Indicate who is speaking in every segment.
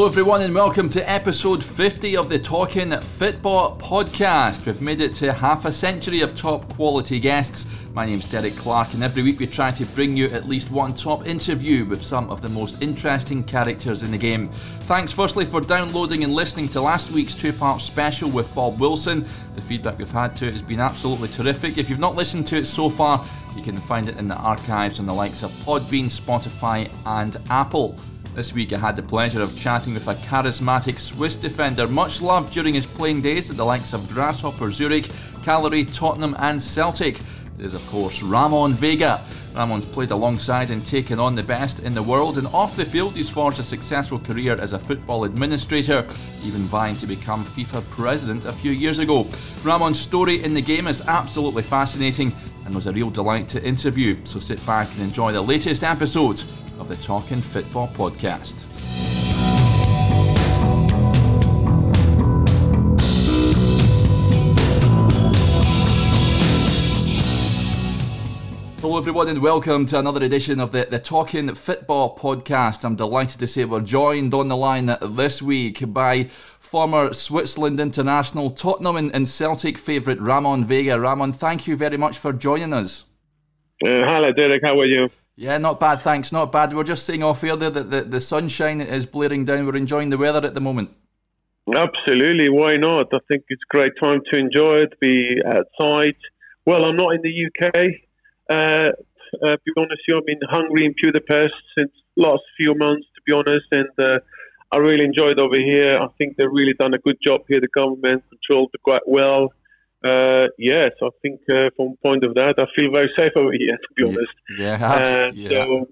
Speaker 1: Hello, everyone, and welcome to episode 50 of the Talking Football podcast. We've made it to half a century of top quality guests. My name's Derek Clark, and every week we try to bring you at least one top interview with some of the most interesting characters in the game. Thanks, firstly, for downloading and listening to last week's two part special with Bob Wilson. The feedback we've had to it has been absolutely terrific. If you've not listened to it so far, you can find it in the archives on the likes of Podbean, Spotify, and Apple. This week I had the pleasure of chatting with a charismatic Swiss defender, much loved during his playing days at the likes of Grasshopper Zurich, Cagliari, Tottenham, and Celtic. It is, of course, Ramon Vega. Ramon's played alongside and taken on the best in the world, and off the field, he's forged a successful career as a football administrator, even vying to become FIFA president a few years ago. Ramon's story in the game is absolutely fascinating and was a real delight to interview, so sit back and enjoy the latest episode of the Talking Football podcast. Hello, everyone, and welcome to another edition of the, the Talking Football podcast. I'm delighted to say we're joined on the line this week by former Switzerland international, Tottenham and, and Celtic favourite Ramon Vega. Ramon, thank you very much for joining us.
Speaker 2: Uh, hello, Derek. How are you?
Speaker 1: Yeah, not bad, thanks. Not bad. We are just saying off here there that the, the sunshine is blaring down. We're enjoying the weather at the moment.
Speaker 2: Absolutely. Why not? I think it's a great time to enjoy it, be outside. Well, I'm not in the UK. Uh, uh, to be honest, I'm in Hungary, in Budapest, since last few months, to be honest, and uh, I really enjoyed over here. I think they've really done a good job here. The government controlled it quite well. Uh, yes, I think uh, from point of that, I feel very safe over here. To be honest,
Speaker 1: yeah.
Speaker 2: Uh, so,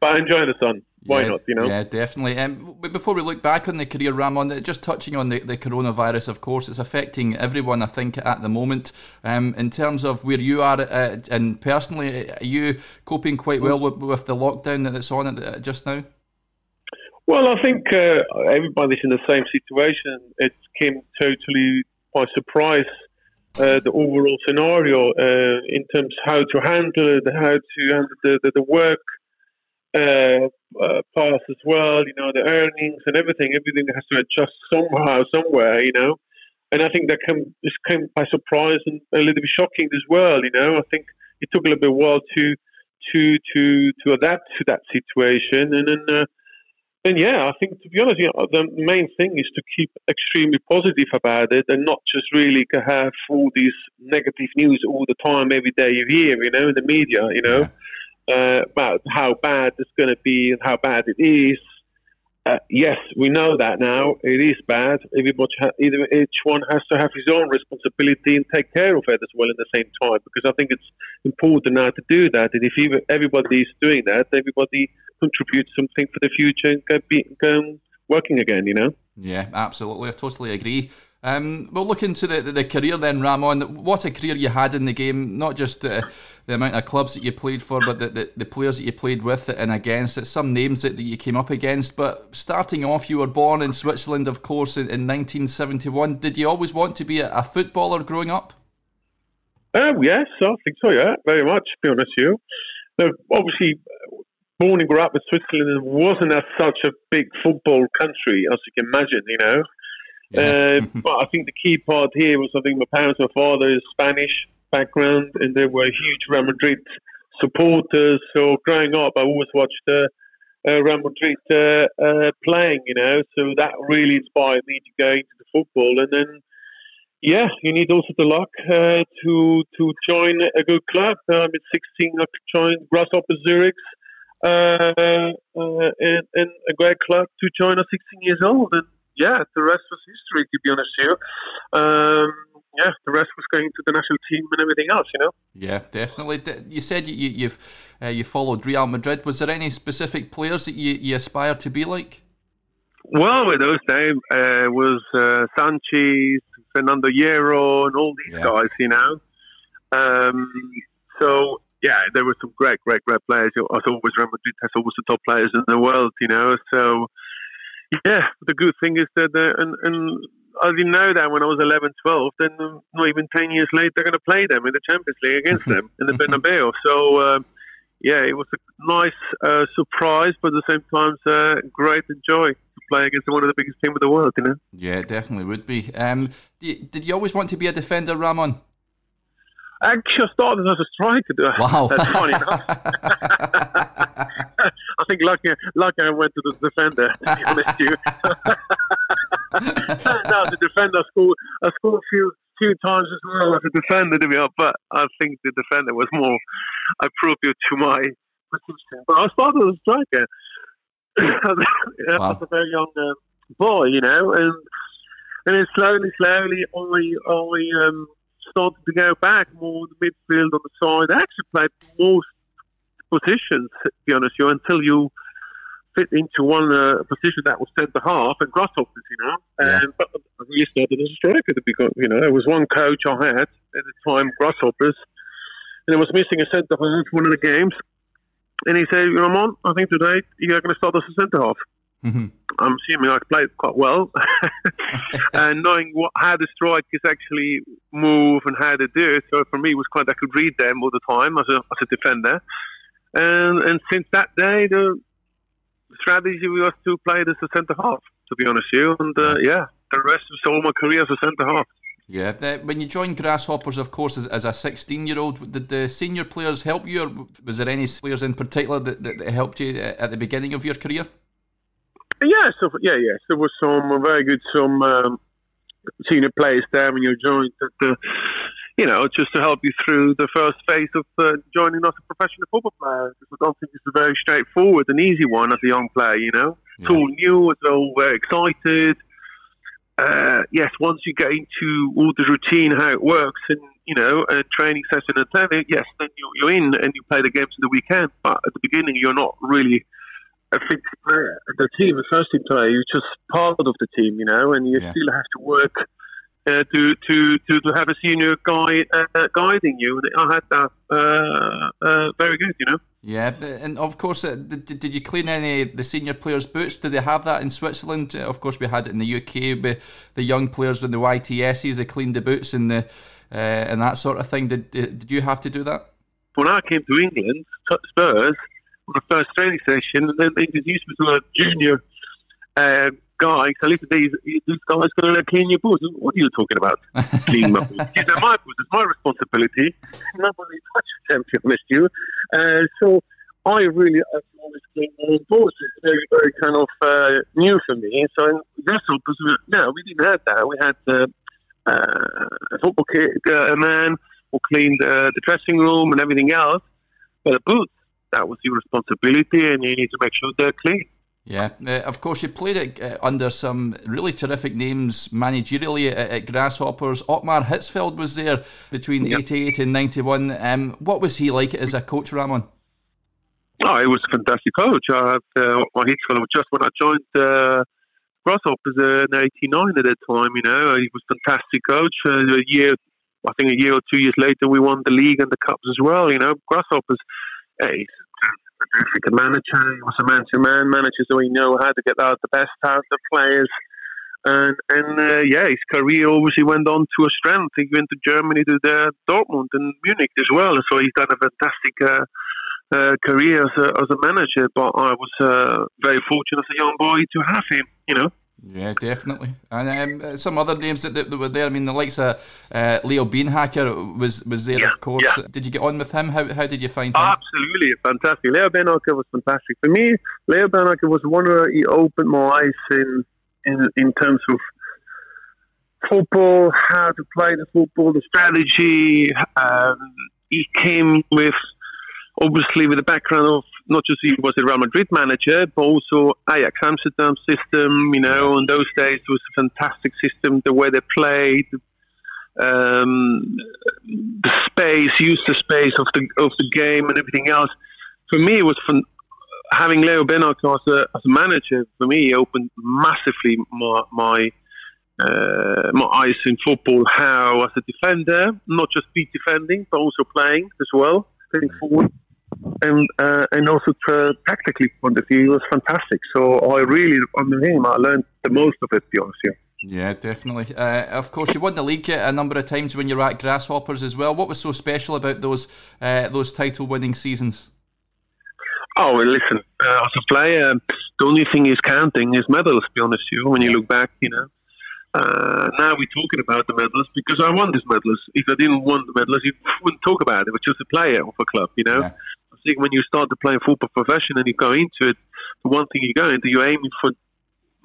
Speaker 2: but I enjoy the sun. Why
Speaker 1: yeah,
Speaker 2: not? You know.
Speaker 1: Yeah, definitely. Um, before we look back on the career, Ramon, just touching on the, the coronavirus, of course, it's affecting everyone. I think at the moment, um, in terms of where you are, uh, and personally, are you coping quite well with, with the lockdown that's on at, just now?
Speaker 2: Well, I think uh, everybody's in the same situation. It came totally by surprise uh, the overall scenario uh, in terms how to handle it, how to handle the, the, the work uh, uh, path as well, you know, the earnings and everything. Everything has to adjust somehow, somewhere, you know. And I think that came, just came by surprise and a little bit shocking as well, you know. I think it took a little bit while to to to to adapt to that situation, and then uh, and yeah, I think to be honest, you know, the main thing is to keep extremely positive about it and not just really have all these negative news all the time, every day you hear, you know, in the media, you know, yeah. uh, about how bad it's going to be and how bad it is. Uh, yes, we know that now. It is bad. Everybody, ha- each one has to have his own responsibility and take care of it as well at the same time. Because I think it's important now to do that. And if everybody is doing that, everybody contribute something for the future and go, be, go working again, you know?
Speaker 1: Yeah, absolutely. I totally agree. Um, well, look into the, the, the, career then, Ramon. What a career you had in the game, not just uh, the amount of clubs that you played for, but the, the, the, players that you played with and against. It's some names that, that you came up against. But starting off, you were born in Switzerland, of course, in, in 1971. Did you always want to be a, a footballer growing up?
Speaker 2: Um, yes, I think so, yeah, very much, to be honest with you. So obviously, born and grew up in Switzerland wasn't as such a big football country as you can imagine, you know. Yeah. uh, but I think the key part here was I think my parents, my father is Spanish background, and they were huge Real Madrid supporters. So growing up, I always watched uh, uh, Real Madrid uh, uh, playing, you know. So that really inspired me to go into the football, and then. Yeah, you need also the luck uh, to to join a good club. Um, at 16, I joined Grasshopper Zurich, uh, uh, in, in a great club to join at 16 years old. And yeah, the rest was history, to be honest here. Um, yeah, the rest was going to the national team and everything else, you know.
Speaker 1: Yeah, definitely. You said you, you've uh, you followed Real Madrid. Was there any specific players that you, you aspired to be like?
Speaker 2: Well, with those names uh, was uh, Sanchez, Fernando Hierro, and all these yeah. guys, you know. Um, so yeah, there were some great, great, great players. As always, Real Madrid has always the top players in the world, you know. So, yeah, the good thing is that, uh, and, and I didn't know that when I was 11, 12, then not even 10 years later, they're going to play them in the Champions League against them in the Bernabeu. So, um, yeah, it was a nice uh, surprise, but at the same time, uh, great joy to play against one of the biggest teams in the world, you know.
Speaker 1: Yeah, it definitely would be. Um, did you always want to be a defender, Ramon?
Speaker 2: Actually, I started as a striker.
Speaker 1: Wow.
Speaker 2: That's funny enough. I think lucky, lucky I went to the defender, to be honest you. no, the defender, scored, I scored a few, few times as well as a defender, to be honest, but I think the defender was more appropriate to my position. But I started as a striker. wow. As a very young uh, boy, you know, and and then slowly, slowly, I, I um, started to go back more in the midfield on the side. I actually played most positions, to be honest, you until you fit into one uh, position that was centre half and grasshoppers, you know. Yeah. And but I started as a striker because you know, there was one coach I had at the time, grasshoppers, and I was missing a centre half one of the games, and he said, you know, Ramon, I think today you're going to start as a centre half. Mm-hmm. I'm assuming I played quite well, and knowing what, how the strikers actually move and how to do it. So for me, it was quite I could read them all the time as a as a defender, and and since that day, the strategy was to play as a centre half. To be honest, with you and uh, yeah, the rest of all my career as a centre half.
Speaker 1: Yeah, when you joined Grasshoppers, of course, as, as a 16 year old, did the senior players help you, or was there any players in particular that, that, that helped you uh, at the beginning of your career?
Speaker 2: Yeah, so yeah, yes, there was some very good some um, senior players there when you joined. That, uh, you know, just to help you through the first phase of uh, joining us a professional football player. Because I don't think it's a very straightforward and easy one as a young player. You know, yeah. it's all new, it's all very excited. Uh, yes, once you get into all the routine, how it works, and you know, a training session and everything, yes, then you're in and you play the games in the weekend. But at the beginning, you're not really a fixed player. The team, the first team player, you're just part of the team, you know, and you yeah. still have to work uh, to, to, to, to have a senior guy uh, guiding you. I had that uh, uh very good, you know.
Speaker 1: Yeah, and of course, uh, did, did you clean any the senior players' boots? Did they have that in Switzerland? Uh, of course, we had it in the UK. But the young players in the YTSs, they cleaned the boots and the and that sort of thing. Did did you have to do that?
Speaker 2: When I came to England, Spurs, on the first training session, and then they introduced me to a junior uh, guy. So listen, these this guy's going to clean your boots. What are you talking about? clean my boots. He said, my boots. It's my responsibility. Nobody touches them, to be you. Uh, so I really I always clean my own boots. It's very, very kind of uh, new for me. So in Grasshoppers, no, we didn't have that. We had uh, uh, a football kid, uh, a man who cleaned uh, the dressing room and everything else. But the boots, that was your responsibility, and you need to make sure they're clean.
Speaker 1: Yeah, uh, of course, you played it uh, under some really terrific names managerially at, at, Grasshoppers. Otmar Hitzfeld was there between yep. 88 and 91. Um, what was he like as a coach, Ramon?
Speaker 2: Oh, he was a fantastic coach. I had uh, Otmar Hitzfeld just when I joined uh, Grasshoppers uh, in 89 at that time. You know, he was a fantastic coach. Uh, a year, I think a year or two years later, we won the league and the cups as well. You know, Grasshoppers he's a manager. He was a man-to-man manager, so he knew how to get out the best out of players. And and uh, yeah, his career obviously went on to a strength. He went to Germany to the Dortmund and Munich as well. So he's done a fantastic uh, uh, career as a, as a manager. But I was uh, very fortunate as a young boy to have him. You know.
Speaker 1: Yeah, definitely. And um, some other names that, that, were there. I mean, the likes of uh, Leo Beenhakker was was there, yeah, of course. Yeah. Did you get on with him? How, how did you find him?
Speaker 2: Absolutely, fantastic. Leo Beenhakker was fantastic for me. Leo Beenhakker was one where he opened my eyes in in in terms of football, how to play the football, the strategy. Um, he came with obviously with the background of not just he was a Real Madrid manager, but also Ajax Amsterdam system. You know, in those days it was a fantastic system. The way they played, um, the space, use the space of the of the game, and everything else. For me, it was fun. Having Leo Beenhakker as a, as a manager, for me, opened massively my my, uh, my eyes in football. How as a defender, not just be defending, but also playing as well, playing forward and uh, and also tactically point of view, was fantastic. So I really, under him, I learned the most of it. To be honest, yeah.
Speaker 1: Yeah, definitely. Uh, of course, you won the league a number of times when you were at Grasshoppers as well. What was so special about those uh, those title winning seasons?
Speaker 2: Oh, well, listen, uh, as a player, the only thing is counting is medals. To be honest, with you when you look back, you know. Uh, now we're talking about the medals because I won these medals. If I didn't want the medals, you wouldn't talk about it. It was just a player of a club, you know. Yeah. I think when you start to play football profession and you go into it, the one thing you go into, you're aiming for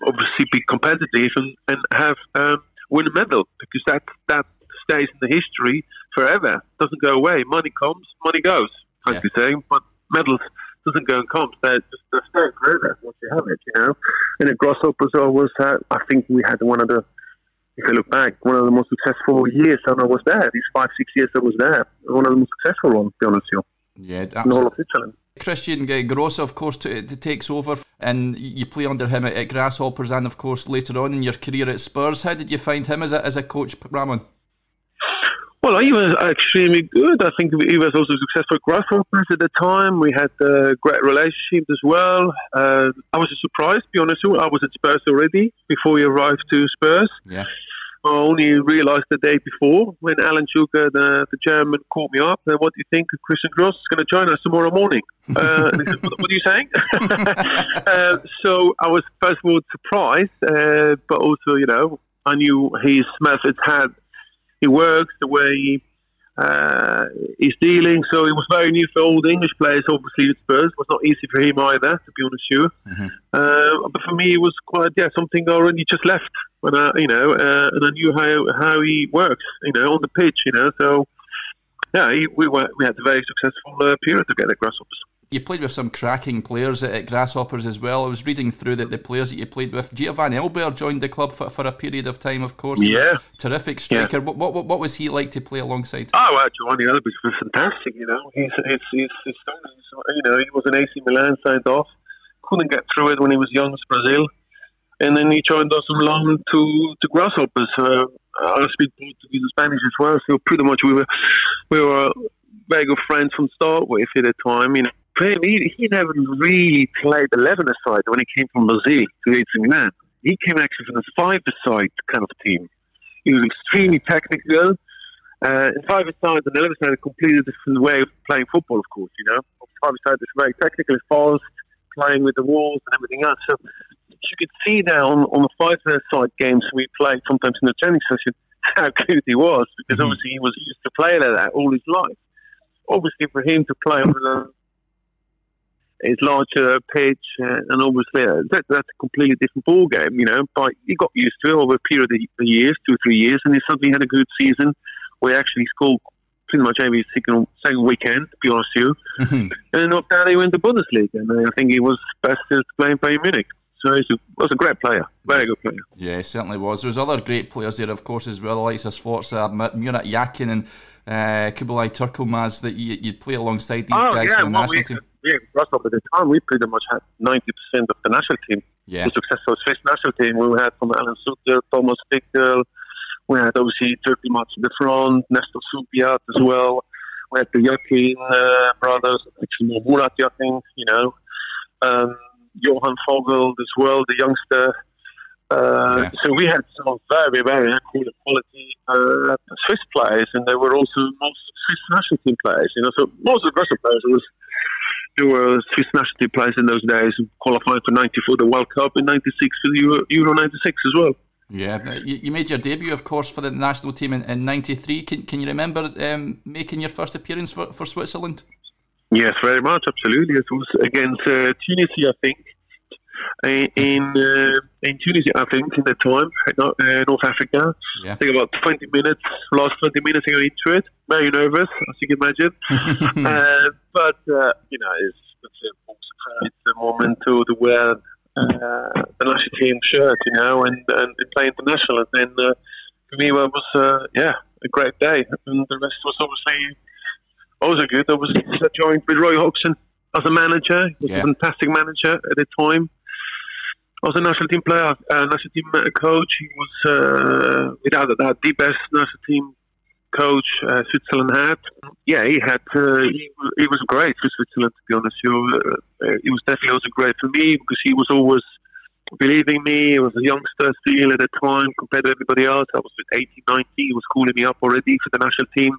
Speaker 2: obviously be competitive and, and have um, win a medal because that that stays in the history forever. Doesn't go away. Money comes, money goes. I'd be saying, but medals doesn't go and come. They're just they're staying forever once you have it, you know. And at Grasshoppers, was uh, I think we had one of the if I look back, one of the most successful years that I was there. These five, six years I was there, one of the most successful ones, to be honest with
Speaker 1: you. Yeah, absolutely. In all of Switzerland. Christian Gross, of course, t- t- takes over, and you play under him at, at, Grasshoppers, and of course later on in your career at Spurs. How did you find him as a, as a coach, Ramon?
Speaker 2: Well, he was extremely good. I think he was also successful Grasshoppers at the time. We had a great relationship as well. Uh, I was surprised, to be honest. I was at Spurs already before we arrived to Spurs.
Speaker 1: Yeah.
Speaker 2: I only realised the day before when Alan Sugar, the, the German, called me up. And what do you think? Christian Gross is going to join us tomorrow morning. Uh, said, what, what, are you saying? uh, so I was first of all surprised, uh, but also, you know, I knew his methods had he works, the way he, uh, he's dealing. So it was very new for all the English players, obviously, at Spurs. It was not easy for him either, to be honest with you. Mm-hmm. Uh, but for me, it was quite, yeah, something already just left. When I, you know, uh, and I knew how, how he works, you know, on the pitch, you know. So, yeah, he, we, were, we had a very successful uh, period together Grasshoppers
Speaker 1: you played with some cracking players at, at, Grasshoppers as well. I was reading through that the players that you played with. Giovanni Elber joined the club for, for a period of time, of course.
Speaker 2: Yeah.
Speaker 1: Terrific striker. Yeah. What, what, what was he like to play alongside?
Speaker 2: Oh, well, Giovanni Elber was fantastic, you know. He's, he's, he's, he's, you know, he was an AC Milan signed off. Couldn't get through it when he was young as Brazil. And then he joined us on loan to, to Grasshoppers. Uh, I speak Portuguese and Spanish as well, so pretty much we were we were very good friends from start with at the time, you know for him, he, he never really played the 11 side when he came from Brazil to AC Milan. He came actually from the five-a-side kind of team. He was extremely technical. Uh, five-a-side and 11-a-side a completely different way of playing football, of course, you know. Five-a-side is very technical, fast, playing with the walls and everything else. So you could see now on, on the five-a-side games we played sometimes in the training session how good he was because mm-hmm. obviously he was used to playing like that all his life. Obviously, for him to play on the it's larger pitch, uh, and obviously uh, that, that's a completely different ball game, you know. But he got used to it over a period of years, two or three years, and he suddenly had a good season. We actually scored pretty much every second, second weekend, to be honest with you. Mm-hmm. And after that, he went to Bundesliga, and I think he was best to play in Bayern Munich. So he was a great player, very good player.
Speaker 1: Yeah, he certainly was. There was other great players there, of course, as well, like the likes of Murat Yakin, and uh, Kubilay Türkyilmaz that you, would play alongside these
Speaker 2: oh,
Speaker 1: guys
Speaker 2: yeah,
Speaker 1: for the
Speaker 2: well,
Speaker 1: national
Speaker 2: we,
Speaker 1: team.
Speaker 2: Yeah, Grasshopper at the time, we pretty much had 90% of the national team.
Speaker 1: Yeah.
Speaker 2: The successful Swiss national team. We had from Alain Sutter, Thomas Bickel, we had obviously Türkyilmaz in the front, Nestor Subiat as well. We had the Yakin uh, brothers, actually more Murat Yakin, you know. Um, Johann Vogel as well, the youngster. Uh, yeah. So we had some very, very good quality uh, Swiss players, and they were also most Swiss national team players. You know, so most of the Russian players was there were Swiss national team players in those days who qualified for '90 for the World Cup in '96 for the Euro, Euro '96 as well.
Speaker 1: Yeah, you, made your debut, of course, for the national team in '93. Can, can you remember um, making your first appearance for, for Switzerland?
Speaker 2: Yes, very much, absolutely. It was against uh, Tunisia, I think in uh, in Tunisia, I think, in the time, uh, North Africa.
Speaker 1: Yeah.
Speaker 2: I think about 20 minutes, last 20 minutes I got into it. Very nervous, as you can imagine. uh, but, uh, you know, it's, it's, a, it's a moment to, to wear uh, the national team shirt, you know, and, and play international. And then uh, for me, it was, uh, yeah, a great day. And the rest was obviously also good. I was joined with Roy Hodgson as a manager. He was yeah. a fantastic manager at the time was a national team player, a national team coach. He was, uh, without a doubt, the best national team coach uh, Switzerland had. Yeah, he had. Uh, he, he was great for Switzerland, to be honest. He was, uh, he was definitely also great for me because he was always believing me. He was a youngster still at the time compared to everybody else. I was 18, 19. He was calling me up already for the national team,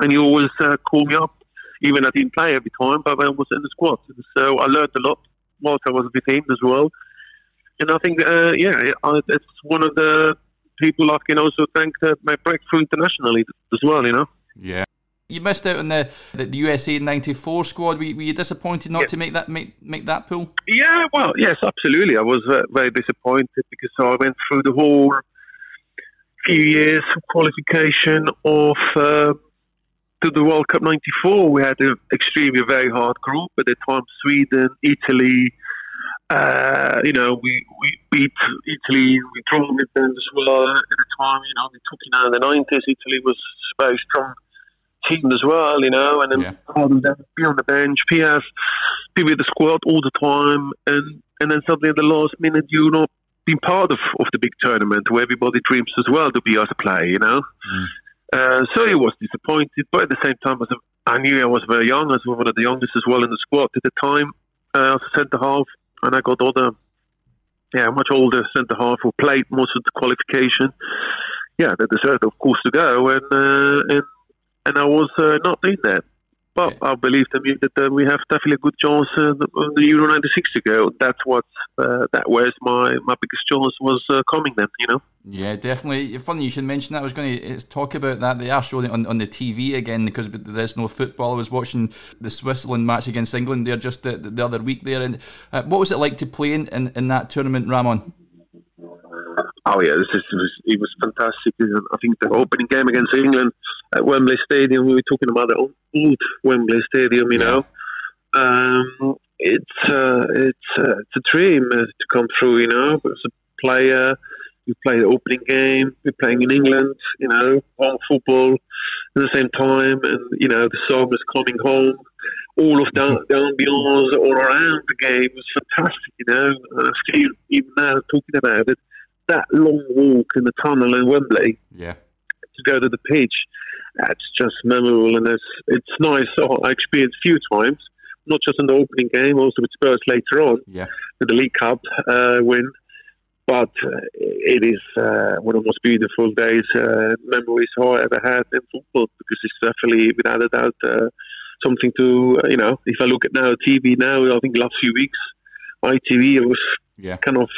Speaker 2: and he always uh, called me up. Even I didn't play every time, but I was in the squad. So I learned a lot whilst I was with him as well. And I think, uh, yeah, it's one of the people I can also thank uh, my breakthrough internationally as well, you know.
Speaker 1: Yeah. You missed out on the, the, the USA '94 squad. Were, were, you disappointed not yeah. to make that make make that pool?
Speaker 2: Yeah, well, yes, absolutely. I was uh, very disappointed because I went through the whole few years of qualification of uh, to the World Cup '94. We had an extremely very hard group at the time: Sweden, Italy, uh, you know, we, we beat Italy, we drew with them as well at the time. You know, we took you know in the nineties. Italy was a very strong team as well. You know, and then yeah. be on the bench, PS, be with the squad all the time, and and then suddenly at the last minute you're not being part of, of the big tournament where everybody dreams as well to be a player. You know. Mm. Uh, so he was disappointed, but at the same time, I knew I was very young. I was one of the youngest as well in the squad at the time. Uh, as a centre half, and I got other, yeah, much older centre half who played most of the qualification. Yeah, they deserved, of course, to go, and uh, and and I was uh, not doing that. But I believe to me that uh, we have definitely a good chance uh, on the Euro '96 to go. That's what uh, that was my my biggest chance was uh, coming then. You know.
Speaker 1: Yeah, definitely. Funny you should mention that. I was going to talk about that. They are showing it on, on the TV again because there's no football. I was watching the Switzerland match against England there just the, the other week there. And uh, what was it like to play in, in, in that tournament, Ramon?
Speaker 2: Oh yeah, this is, it was it was fantastic. I think the opening game against England at Wembley Stadium. We were talking about the old Wembley Stadium, you know. Um, it's uh, it's uh, it's a dream uh, to come through, you know. As a player, you play the opening game. You're playing in England, you know, home football at the same time, and you know the song is coming home. All of the, the ambiance all around the game was fantastic, you know. I still, even now, talking about it, that long walk in the tunnel in Wembley,
Speaker 1: yeah,
Speaker 2: to go to the pitch, that's just memorable, and it's it's nice. Oh, I experienced a few times, not just in the opening game, also with Spurs later on,
Speaker 1: yeah,
Speaker 2: with the League Cup uh, win. But uh, it is uh, one of the most beautiful days, uh, memories I ever had in football because it's definitely, without a doubt, uh, something to, uh, you know, if I look at now TV now, I think last few weeks, ITV, it was yeah. kind of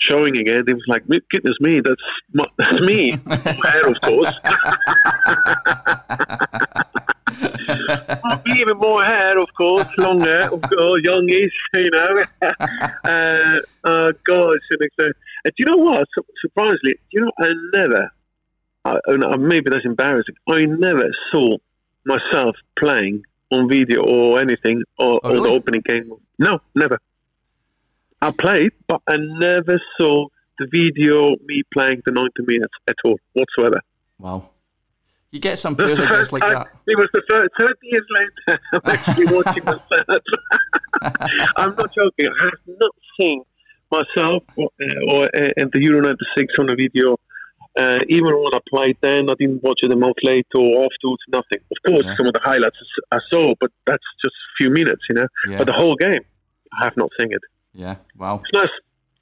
Speaker 2: showing again. It was like, goodness me, that's, my, that's me. hair, of course. even more hair, of course, longer, of course, youngish, you know. uh, uh, God, uh, do you know what? Surprisingly, you know, I never, uh, maybe that's embarrassing, I never saw myself playing on video or anything or, oh, really? or the opening game. No, never. I played, but I never saw the video me playing the 90 minutes at all whatsoever.
Speaker 1: Wow. You get some players, I guess, like that.
Speaker 2: It was the first 30 years later. I'm actually watching the third. I'm not joking. I have not seen myself or, or uh, in the Euro 96 on a video. Uh, even when I played then, I didn't watch it a month later or afterwards, nothing. Of course, yeah. some of the highlights I saw, but that's just a few minutes, you know. Yeah. But the whole game, I have not seen it.
Speaker 1: Yeah, wow.
Speaker 2: It's nice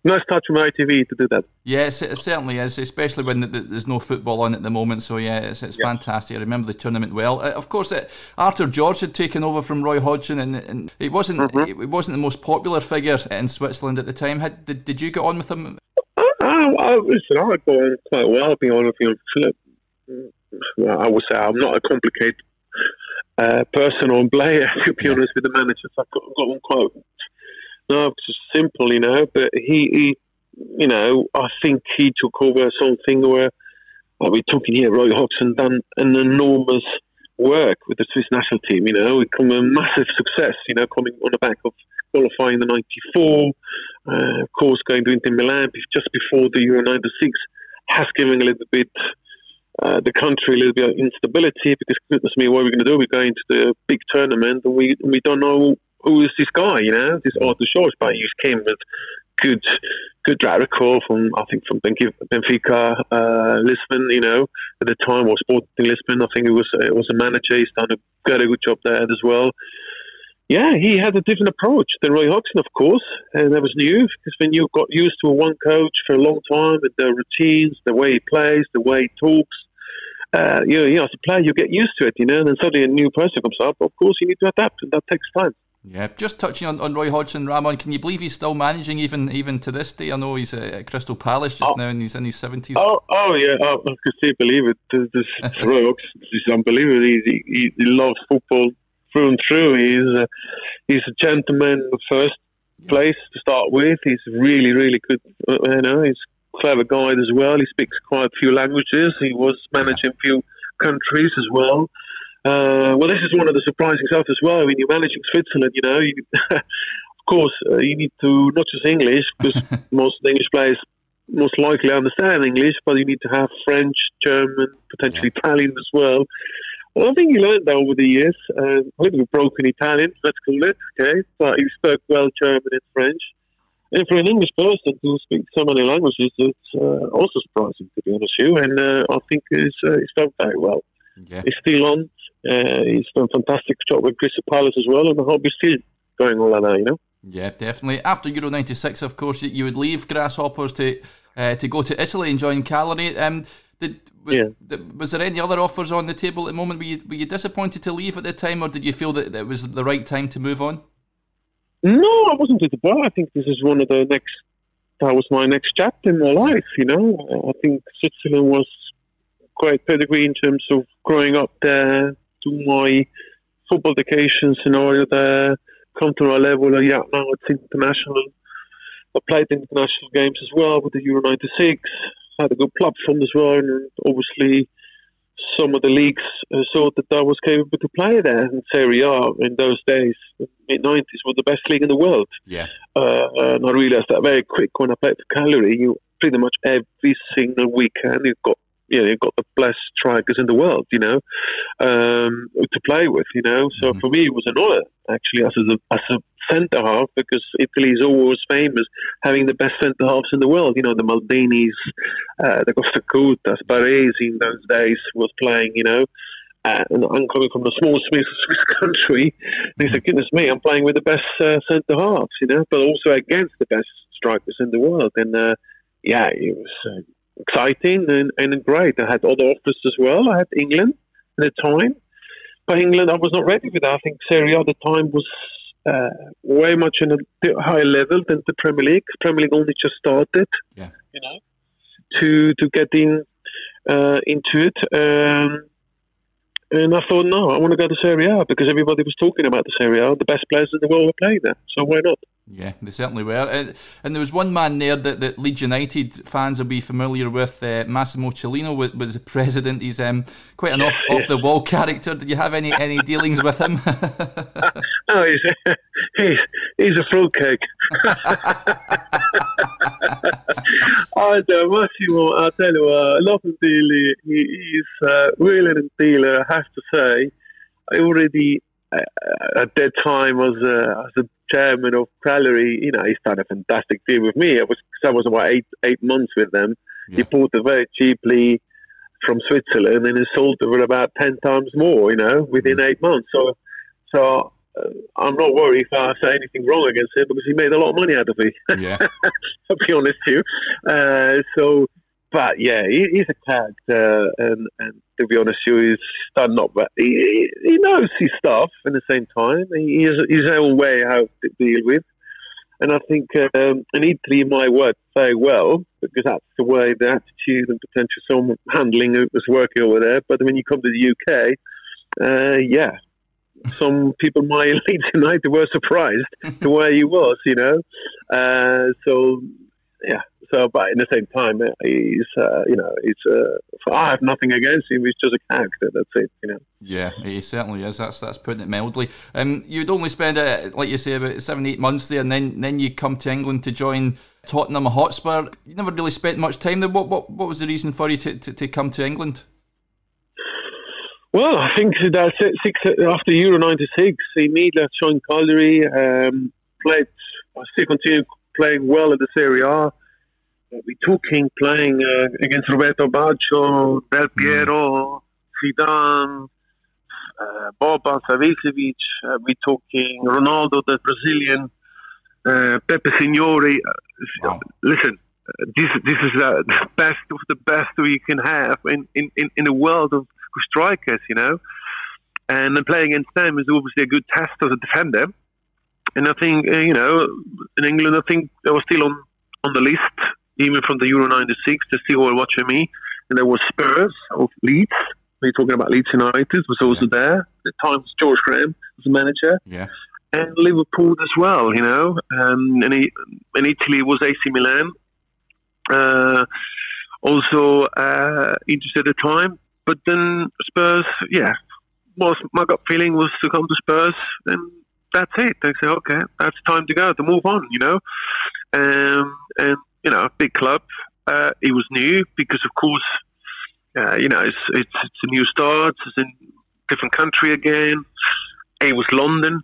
Speaker 2: nice touch from ITV to do that.
Speaker 1: Yes, it certainly is, especially when there's no football on at the moment. So yeah, it's, it's fantastic. I remember the tournament well. Uh, of course, uh, Artur Jorge had taken over from Roy Hodgson, and, and he wasn't mm-hmm. he wasn't the most popular figure in Switzerland at the time. Had, did, did you get on with him?
Speaker 2: Uh, I, listen, I got on quite well. Being honest with you, I would say I'm not a complicated uh, person or player. To be honest with the managers, I've got, got on quite no, it's just simple, you know. But he, he, you know, I think he took over something where like we're talking here. Roy Hodgson done an enormous work with the Swiss national team. You know, It become a massive success. You know, coming on the back of qualifying the '94, uh, of course, going to Inter Milan just before the Euro '96 has given a little bit. Uh, the country a little bit of instability because goodness me, what are we going to do? We're going to the big tournament and we we don't know who is this guy? You know, this Artur Jorge, but he came with good, good track record from I think from Benfica, uh, Lisbon. You know, at the time was Sporting Lisbon. I think it was it was a manager. He's done a very good job there as well. Yeah, he had a different approach than Roy Hodgson, of course, and that was new because when you got used to a one coach for a long time and the routines, the way he plays, the way he talks, uh, you, know, you know, as a player, you get used to it, you know, and then suddenly a new person comes up. Of course, you need to adapt, and that takes time.
Speaker 1: Yeah, just touching on, on Roy Hodgson, Ramon, can you believe he's still managing even even to this day? I know he's at Crystal Palace just oh, now and he's in his 70s.
Speaker 2: Oh, oh yeah, oh, I can still believe it. This, this Roy Hodgson is unbelievable. He, he, he, loves football through and through. He's a, he's a gentleman first yeah. place to start with. He's really, really good. Uh, you know, he's a clever guy as well. He speaks quite a few languages. He was managing a few countries as well. Uh, well, this is one of the surprising stuff as well. When you're managing Switzerland, you know, you, of course, uh, you need to not just English because most English players most likely understand English, but you need to have French, German, potentially. Italian as well. Well, I think he learned that over the years. Uh, a little bit broken Italian, let's call it, okay? But he spoke well German and French. And for an English person to speak so many languages, it's uh, also surprising, to be honest with you. And uh, I think he's, uh, he's done very well. Yeah. He's still on. Uh, he's done a fantastic job with Crystal Palace as well, and I hope he's still going all that, you know.
Speaker 1: Yeah, definitely. After Euro '96, of course, you would leave Grasshoppers to uh, to go to Italy and join Cagliari. Um, did, was, yeah. was there any other offers on the table at the moment? Were you, were you disappointed to leave at the time, or did you feel that it was the right time to move on?
Speaker 2: No, I wasn't disappointed. I think this is one of the next. That was my next chapter in my life. You know, I think Switzerland was quite pedigree in terms of growing up there, to my football education scenario there, come to a level, yeah, now it's international. I played international games as well with the Euro 96, had a good platform as well, and obviously some of the leagues thought that I was capable to play there. And Serie A in those days, mid 90s, was the best league in the world.
Speaker 1: Yeah.
Speaker 2: Uh, and I realised that very quick when I played for Cagliari. You pretty much every single weekend you've got you know, you've got the best strikers in the world, you know, um, to play with, you know. So mm-hmm. for me, it was an honour actually as a as a centre half because Italy is always famous having the best centre halves in the world. You know, the Maldinis, uh, the Costacurtas, Baresi in those days was playing, you know. Uh, and I'm coming from a small Swiss, Swiss country. And he said, goodness me, I'm playing with the best uh, centre halves, you know, but also against the best strikers in the world. And uh, yeah, it was uh, exciting and, and great. I had other offers as well. I had England at the time. But England, I was not ready for that. I think Serie A at the time was uh, way much in a higher level than the Premier League. Premier League only just started,
Speaker 1: yeah.
Speaker 2: you know, to to get in uh, into it. Um, and I thought, no, I want to go to Serie A because everybody was talking about the Serie A. The best players in the world were playing there, so why not?
Speaker 1: Yeah, they certainly were. And, and there was one man there that, that Leeds United fans will be familiar with. Uh, Massimo Cellino was, was the president. He's um, quite an off, off the wall character. Did you have any, any dealings with him?
Speaker 2: oh, he's, he's, he's a fruitcake. I don't Massimo, I tell you what, I love him dearly. He, he's uh, really a dealer, I have to say. I already uh, at that time was uh, as a chairman of Cagliari, you know, he started a fantastic deal with me. I was I was about eight eight months with them. Yeah. He bought it very cheaply from Switzerland and he sold it for about ten times more. You know, within mm. eight months. So, so uh, I'm not worried if I say anything wrong against him because he made a lot of money out of me.
Speaker 1: Yeah,
Speaker 2: I'll be honest with you. Uh, so, but yeah, he, he's a character, and, and to be honest with you, he's done not bad. He, he knows his stuff at the same time. He has his own way how to deal with. And I think um, in Italy might work very well because that's the way the attitude and potential some handling was working over there. But when you come to the UK, uh, yeah, some people might lead tonight they were surprised the way he was, you know. Uh, so yeah, so, but in the same time, he's uh, you know he's uh, I have nothing against him. He's just a character. That's it. You know.
Speaker 1: Yeah, he certainly is. That's that's putting it mildly. Um, you'd only spend uh, like you say about seven eight months there, and then then you come to England to join Tottenham Hotspur. You never really spent much time there. What what what was the reason for you to, to, to come to England?
Speaker 2: Well, I think that six after Euro '96, he immediately joined Cagliari. Um, played, I still continued playing well in the Serie A we talking playing uh, against Roberto Baggio, Del mm. Piero, Zidane, uh, Boban Savicevic. Uh, we talking Ronaldo, the Brazilian, uh, Beppe Signori. Uh, wow. Listen, uh, this this is uh, the best of the best we can have in in, in, in the world of strikers, you know. And playing against them is obviously a good test as a defender And I think uh, you know, in England, I think they was still on on the list, even from the Euro '96. They still were watching me, and there was Spurs of Leeds. We're talking about Leeds United was also yeah. there. At the time, George Graham was the manager.
Speaker 1: Yeah.
Speaker 2: And Liverpool as well, you know. Um, and he, in Italy, was AC Milan. Uh, also uh, interested at the time. But then Spurs, yeah, was my gut feeling was to come to Spurs, and that's it. They say, okay, that's time to go to move on, you know. Um, and you know, big club. Uh, it was new because, of course, uh, you know, it's, it's it's a new start. It's in different country again. It was London,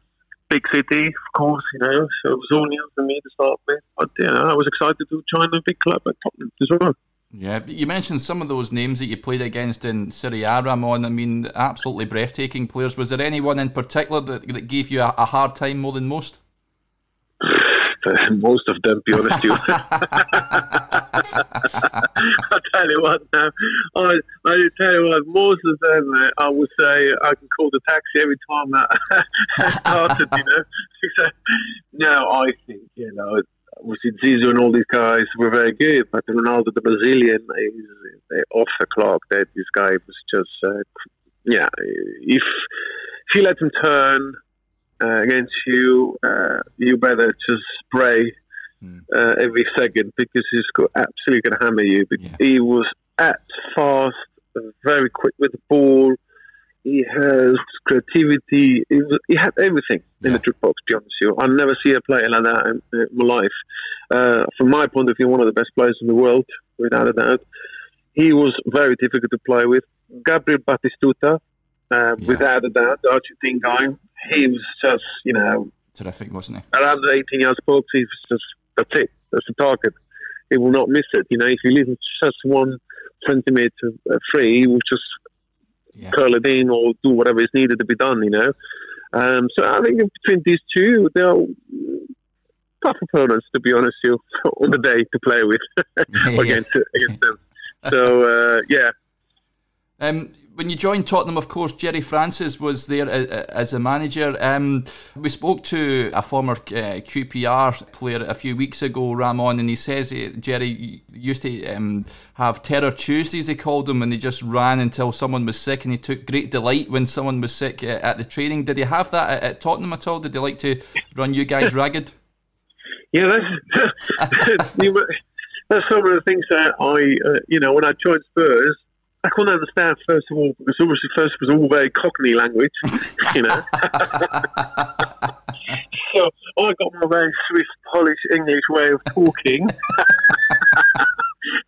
Speaker 2: big city, of course, you know. So it was all new for me to start with. But yeah, I was excited to join a big club at Tottenham as well.
Speaker 1: Yeah, you mentioned some of those names that you played against in Serie A, Ramon. I mean, absolutely breathtaking players. Was there anyone in particular that, that gave you a, a hard time more than most?
Speaker 2: most of them, be honest with you. I'll tell you what now. I, I tell you what, most of them, uh, I would say I can call the taxi every time that started, you know. no, I think, you know, obviously Zizou and all these guys were very good, but Ronaldo, the Brazilian, is off the clock. That this guy was just, uh, yeah, if if you let him turn uh, against you, uh, you better just spray mm. every second because he's absolutely going to hammer you. Yeah. He was at fast, very quick with the ball he has creativity. He, he had everything yeah. in the jukebox. To be honest with you, I never see a player like that in, in my life. Uh, from my point of view, one of the best players in the world, without a doubt. He was very difficult to play with. Gabriel Batistuta, uh, yeah. without a doubt, the Argentine guy. He was just, you know,
Speaker 1: terrific, wasn't he?
Speaker 2: Around the 18 yards box, he was just that's it. That's the target. He will not miss it. You know, if he leaves just one centimeter free, he will just yeah. curl it in or do whatever is needed to be done, you know. Um, so I think between these two, they're tough opponents, to be honest, you on the day to play with against, against them. So uh, yeah.
Speaker 1: Um, when you joined Tottenham, of course, Gerry Francis was there as a manager. Um, we spoke to a former uh, QPR player a few weeks ago, Ramon, and he says uh, Gerry used to um, have Terror Tuesdays, he called them, and they just ran until someone was sick, and he took great delight when someone was sick uh, at the training. Did he have that at, at Tottenham at all? Did they like to run you guys ragged?
Speaker 2: Yeah, that's, that's some of the things that I, uh, you know, when I joined Spurs, I couldn't understand first of all because obviously first it was all very Cockney language, you know. so I got my very Swiss, Polish, English way of talking.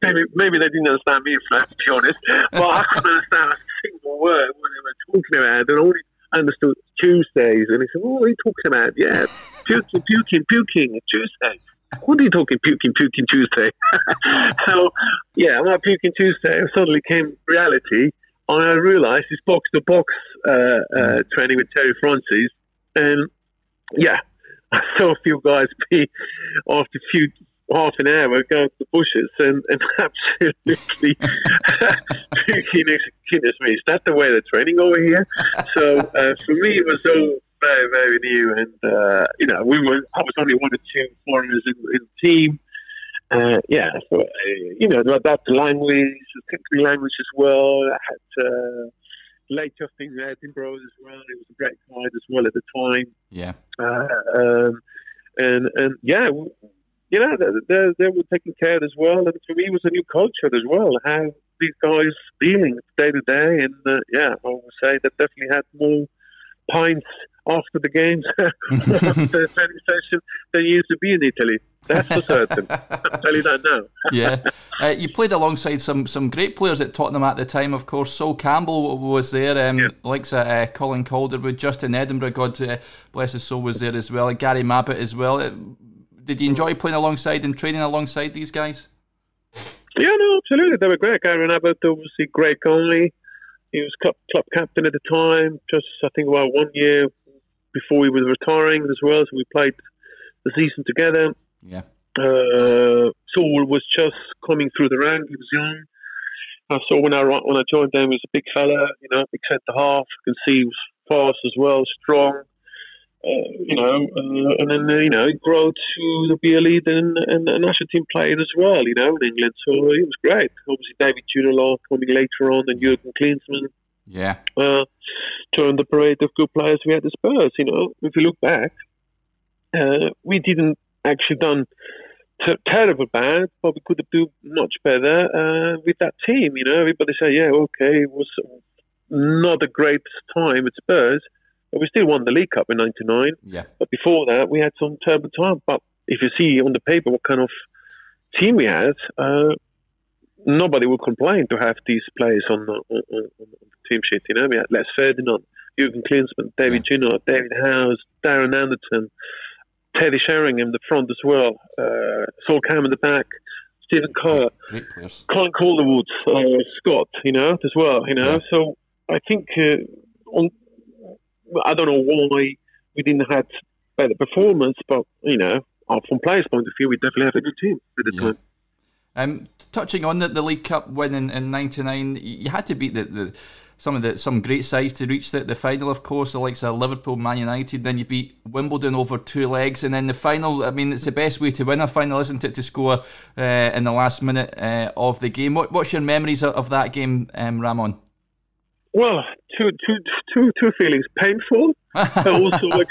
Speaker 2: maybe maybe they didn't understand me first, to be honest, but I couldn't understand a single word what they were talking about, and only understood Tuesdays. And he said, "What are you talking about? Yeah, puking, puking, puking, Tuesdays." What are you talking puking puking Tuesday? so yeah, my puking Tuesday suddenly came reality. And I realised this box to box uh, uh, mm. training with Terry Francis, and yeah, I saw a few guys be after a few half an hour go to the bushes and, and absolutely puking goodness me, is that the way they're training over here? So uh, for me, it was all very, very new. And, uh, you know, we were, I was only one or two foreigners in, in the team. Uh, yeah, so, uh, you know, adapt the language, the technical language as well. I had uh, late Justin Edinburgh as well. It was a great guide as well at the time.
Speaker 1: Yeah.
Speaker 2: Uh, um, and, and yeah, you know, they, they were taking care as well. And for me, it was a new culture as well. How these guys dealing day to day. And uh, yeah, I would say that definitely had more pints after the games, the training session, than used to be in Italy. That's for certain. I'll tell you that now.
Speaker 1: yeah. Uh, you played alongside some some great players at Tottenham at the time, of course. Sol Campbell was there, um, yeah. likes uh, uh, Colin Calderwood, Justin Edinburgh, God uh, bless his soul, was there as well, Gary Mabbutt as well. Uh, did you enjoy playing alongside and training alongside these guys?
Speaker 2: Yeah, no, absolutely. They were great. Gary Mabbutt, obviously, Greg Conley. He was club, club captain at the time, just, I think, about one year before he was retiring as well. So we played the season together.
Speaker 1: Yeah.
Speaker 2: Uh, Sol was just coming through the rank. He was young. I saw when I when I joined them, he was a big fella, you know, big centre half. You can see he was fast as well, strong. uh, you know, uh, and then uh, you know, grow to the be a lead and, and a national team player as well. You know, in England, so it was great. Obviously, David Ginola coming later on, and Jurgen Klinsmann.
Speaker 1: Yeah.
Speaker 2: Uh, the parade of good players we had at Spurs. You know, if you look back, uh, we didn't actually done t- terrible bad, but we could have done much better uh, with that team. You know, everybody say, yeah, okay, it was not a great time at Spurs, but we still won the League Cup in '99.
Speaker 1: Yeah.
Speaker 2: But before that, we had some terrible time. But if you see on the paper what kind of team we had, uh, nobody would complain to have these players on the, on, on, on the team sheet. You know, we had Les Ferdinand, Jurgen Klinsmann, David yeah. David Howells, Darren Anderton, Teddy Sheringham in the front as well, uh, Sol Campbell in the back, Stephen Carr, Colin Calderwood, uh, Scott, you know, as well, you know. Yeah. So I think uh, on, I don't know why we didn't have better performance, but you know, from players' point of view, we definitely have a good team at the yeah. time.
Speaker 1: Um, touching on the, the League Cup win in, in '99, you had to beat the, the some of the some great sides to reach the, the final, of course, the likes of Liverpool, Man United. Then you beat Wimbledon over two legs, and then the final. I mean, it's the best way to win a final, isn't it? To score uh, in the last minute uh, of the game. What, what's your memories of, of that game, um, Ramon?
Speaker 2: Well, two, two, two, two feelings: painful, also like,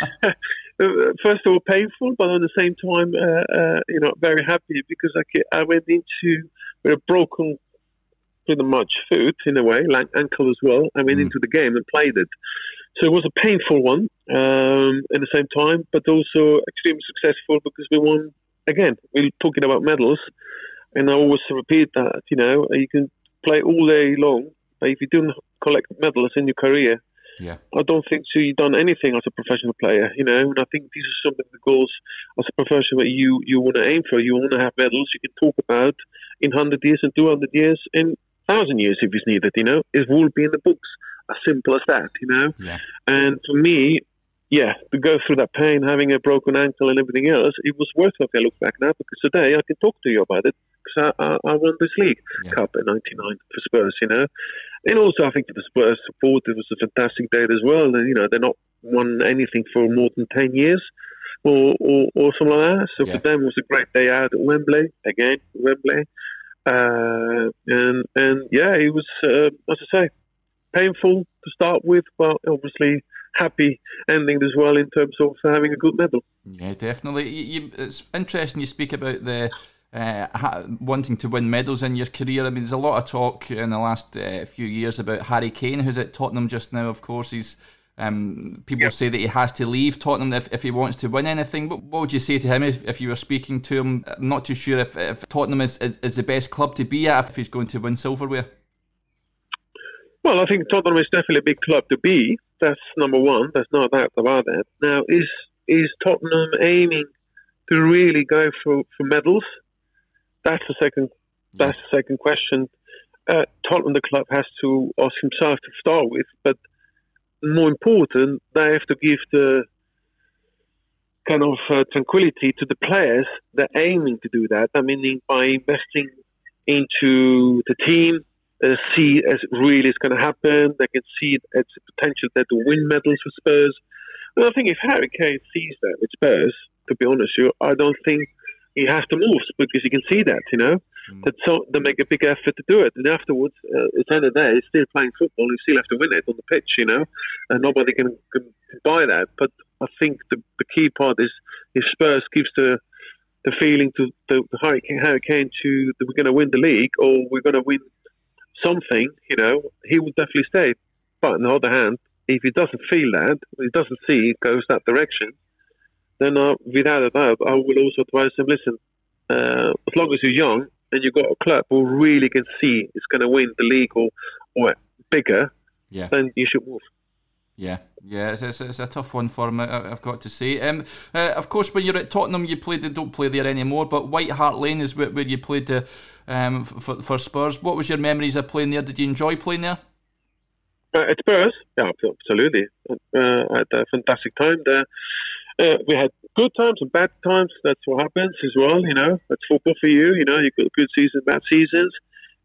Speaker 2: first of all painful, but at the same time, uh, uh, you know, very happy because I, I went into with a broken pretty much foot in a way, like ankle as well. I went mm. into the game and played it. So it was a painful one um, at the same time, but also extremely successful because we won again. We're talking about medals, and I always repeat that you know you can play all day long, but if you don't collect medals in your career,
Speaker 1: yeah.
Speaker 2: I don't think so you've done anything as a professional player, you know. And I think these are some of the goals as a professional that you you want to aim for. You want to have medals you can talk about in hundred years and two hundred years, and thousand years if it's needed, you know. It will be in the books. As simple as that, you know.
Speaker 1: Yeah.
Speaker 2: And for me, yeah, to go through that pain, having a broken ankle and everything else, it was worth it I look back now because today I can talk to you about it because I, I, I, won this league yeah. cup in '99 for Spurs, you know. And also, I think for the Spurs support, it was a fantastic day as well. And, you know, they're not won anything for more than 10 years or, or, or something like that. So yeah. for them, it was a great day out at Wembley, again, Wembley. Uh, and and yeah, it was uh, as I say, painful to start with, but obviously happy ending as well in terms of having a good medal.
Speaker 1: Yeah, definitely. You, you, it's interesting you speak about the. Uh, wanting to win medals in your career. I mean, there's a lot of talk in the last uh, few years about Harry Kane, who's at Tottenham just now. Of course, he's um, people yep. say that he has to leave Tottenham if, if he wants to win anything. But what would you say to him if, if you were speaking to him? I'm not too sure if, if Tottenham is, is, is, the best club to be at if he's going to win silverware.
Speaker 2: Well, I think Tottenham is definitely a big club to be. That's number one. There's no doubt about that. Now, is is Tottenham aiming to really go for, for medals? That's the second. That's the second question. Uh, Tottenham, the club, has to ask himself to start with, but more important, they have to give the kind of uh, tranquility to the players that are aiming to do that. I mean, by investing into the team, uh, see as it really is going to happen. They can see it's a potential there to win medals for Spurs. And I think if Harry Kane sees that with Spurs, to be honest, you, I don't think he has to move because he can see that, you know. Mm. That so they make a big effort to do it, and afterwards, uh, it's end of the day, he's still playing football. You still have to win it on the pitch, you know, and nobody can, can buy that. But I think the, the key part is if Spurs gives the the feeling to the, the Harry Kane to that we're going to win the league or we're going to win something, you know, he will definitely stay. But on the other hand, if he doesn't feel that, he doesn't see it goes that direction, then uh, without a doubt, I will also advise him, listen, uh, as long as you're young and you've got a club who really can see it's going to win the league or, or bigger,
Speaker 1: yeah.
Speaker 2: then you should move.
Speaker 1: Yeah, yeah, it's, it's, it's, a tough one for him. I've got to say. Um, uh, of course, when you're at Tottenham, you played. Don't play there anymore. But White Hart Lane is where, where you played to, um, for for Spurs. What was your memories of playing there? Did you enjoy playing there?
Speaker 2: Uh, at Spurs, yeah, absolutely. Uh, I had a fantastic time there. Uh, we had good times and bad times. That's what happens as well. You know, that's football for you. You know, you got good seasons, bad seasons.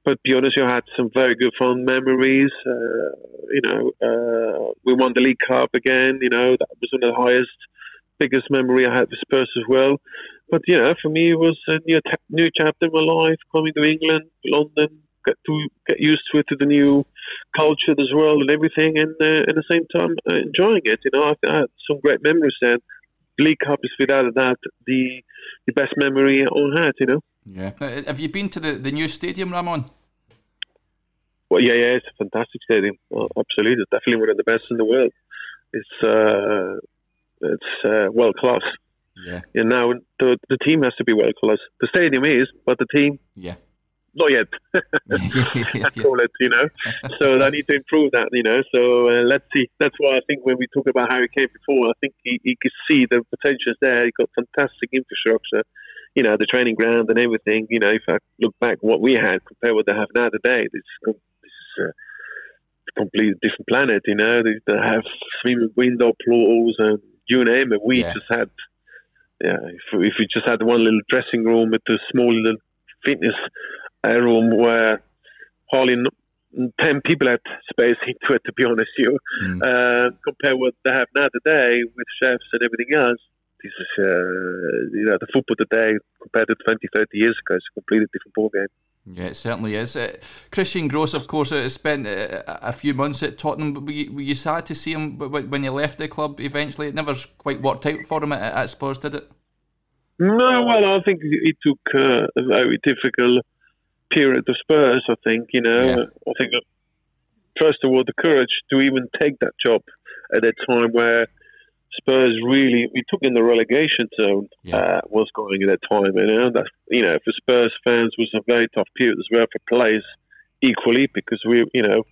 Speaker 2: But be honest, you had some very good fun memories. Uh, you know, uh, we won the League Cup again. You know, that was one of the highest biggest memory I had with Spurs as well. But you know, for me, it was a new, new chapter in my life. Coming to England, London, get to get used to it, to the new culture as well, and everything, and uh, at the same time uh, enjoying it. You know, I've had some great memories there. League Cup is without a doubt the the best memory I had. You know.
Speaker 1: Yeah. Uh, have you been to the, the new stadium, Ramon?
Speaker 2: Well, yeah, yeah, it's a fantastic stadium. Oh, absolutely, it's definitely one of the best in the world. It's uh, it's uh, world class.
Speaker 1: Yeah.
Speaker 2: And now the the team has to be world class. The stadium is, but the team.
Speaker 1: Yeah.
Speaker 2: Not yet. I call it, you know. so they need to improve that, you know. So uh, let's see. That's why I think when we talk about Harry Kane before, I think he, he could see the potential there. He got fantastic infrastructure you know, the training ground and everything. You know, if I look back what we had compared with what they have now today, this, this is a completely different planet. You know, they, they have swimming window pools and you name it. We yeah. just had, yeah, if, if we just had one little dressing room with a small little fitness uh, room where hardly 10 people had space into it, to be honest with you, mm. uh, compared with what they have now today with chefs and everything else this is, uh, you know, the football today compared to 20, 30 years ago is a completely different ballgame.
Speaker 1: Yeah, it certainly is. Uh, Christian Gross, of course, uh, spent uh, a few months at Tottenham. But were you, were you sad to see him when he left the club eventually? It never quite worked out for him at, at Spurs, did it?
Speaker 2: No, well, I think it took uh, a very difficult period of Spurs, I think. You know, yeah. I think, that first of all, the courage to even take that job at a time where Spurs really we took in the relegation zone yeah. uh, was going at that time. You know that you know for Spurs fans was a very tough period as well for players equally because we you know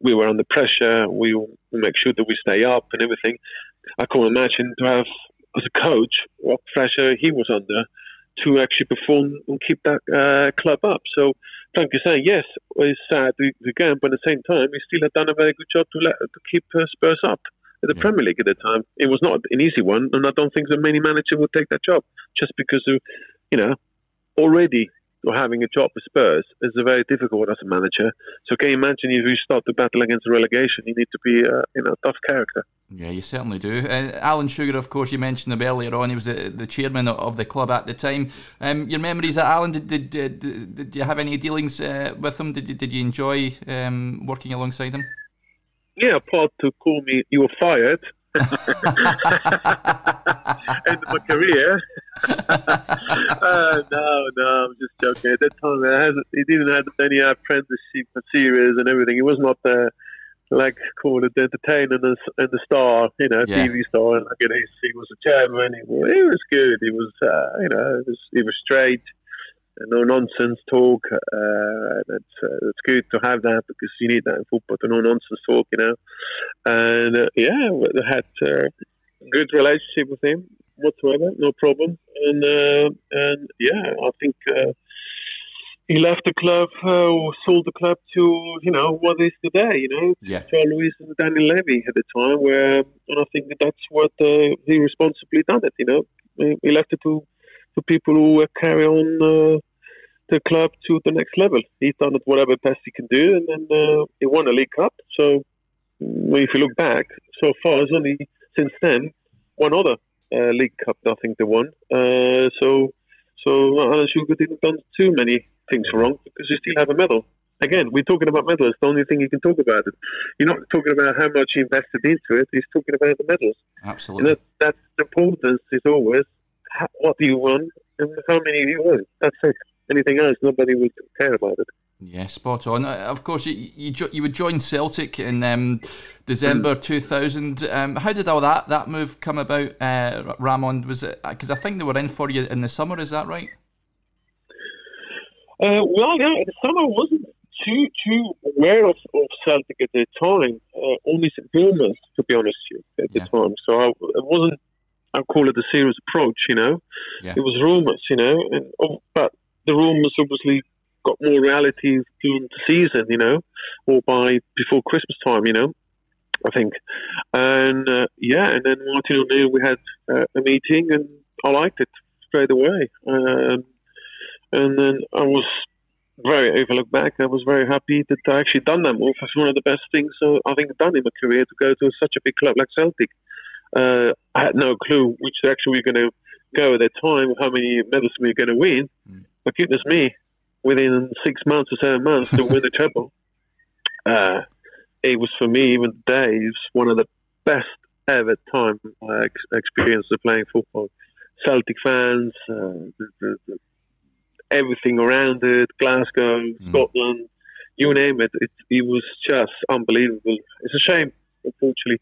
Speaker 2: we were under pressure. We make sure that we stay up and everything. I can't imagine to have as a coach what pressure he was under to actually perform and keep that uh, club up. So, frankly saying, yes, it's sad again, but at the same time, he still had done a very good job to let to keep uh, Spurs up in the yeah. Premier League at the time. It was not an easy one, and I don't think that many managers would take that job just because of, you know, already having a job with Spurs is a very difficult as a manager. So can you imagine if you start to battle against relegation, you need to be a you know tough character.
Speaker 1: Yeah, you certainly do. Uh, Alan Sugar, of course, you mentioned him earlier on. He was the, the chairman of the club at the time. Um, your memories of Alan? Did, did, did, did you have any dealings uh, with him? Did, did you enjoy um, working alongside him?
Speaker 2: yeah, apart to call me, you were fired. End of my career. uh, no, no, I'm just joking. At that time, hasn't, he didn't have any apprenticeship series and everything. He was not the like called it the entertainer and the, and the star, you know, yeah. TV star. And like, you know, he was a chairman. He, he was good. He was, uh, you know, he was, he was straight no nonsense talk. Uh, that's uh, that's good to have that because you need that in football. The no nonsense talk, you know. And uh, yeah, we had uh, good relationship with him whatsoever, no problem. And uh, and yeah, I think uh, he left the club or sold the club to you know what is today. You know,
Speaker 1: yeah.
Speaker 2: Charles Lewis and Danny Levy at the time, where and I think that that's what he responsibly done it. You know, he left it to to people who carry on uh, the club to the next level. He's done it whatever best he can do, and then uh, he won a League Cup. So mm, if you look back, so far it's only since then one other uh, League Cup I think they won. Uh, so so Alan Sugar didn't done too many things wrong because he still have a medal. Again, we're talking about medals. The only thing you can talk about it. You're not talking about how much he invested into it. He's talking about the medals.
Speaker 1: Absolutely.
Speaker 2: That, that's the importance is always how, what do you want and how many do you won. That's it. Anything else, nobody would care about it.
Speaker 1: Yeah, spot on. Uh, of course, you you, you would join Celtic in um, December mm. 2000. Um, how did all that, that move come about, uh, Ramon? Was it because I think they were in for you in the summer? Is that right?
Speaker 2: Uh, well, yeah, the summer wasn't too too aware of, of Celtic at the time. Uh, only rumours, to be honest with you, at yeah. the time. So I, it wasn't I'll call it a serious approach, you know.
Speaker 1: Yeah.
Speaker 2: It was rumours, you know, and oh, but the rumours obviously got more reality during the season, you know, or by before Christmas time, you know. I think, and uh, yeah, and then Martin O'Neill, we had uh, a meeting, and I liked it straight away. Um, and then I was very, if I look back, I was very happy that I actually done that move. It's one of the best things uh, I think I've done in my career to go to such a big club like Celtic uh, I had no clue which direction we were going to go at that time, how many medals we were going to win. Mm. But goodness me, within six months or seven months to win the treble, uh, it was for me, even today, it's one of the best ever time I ex- experienced of playing football. Celtic fans, uh, the, the, the, everything around it, Glasgow, mm. Scotland, you name it, it, it was just unbelievable. It's a shame, unfortunately,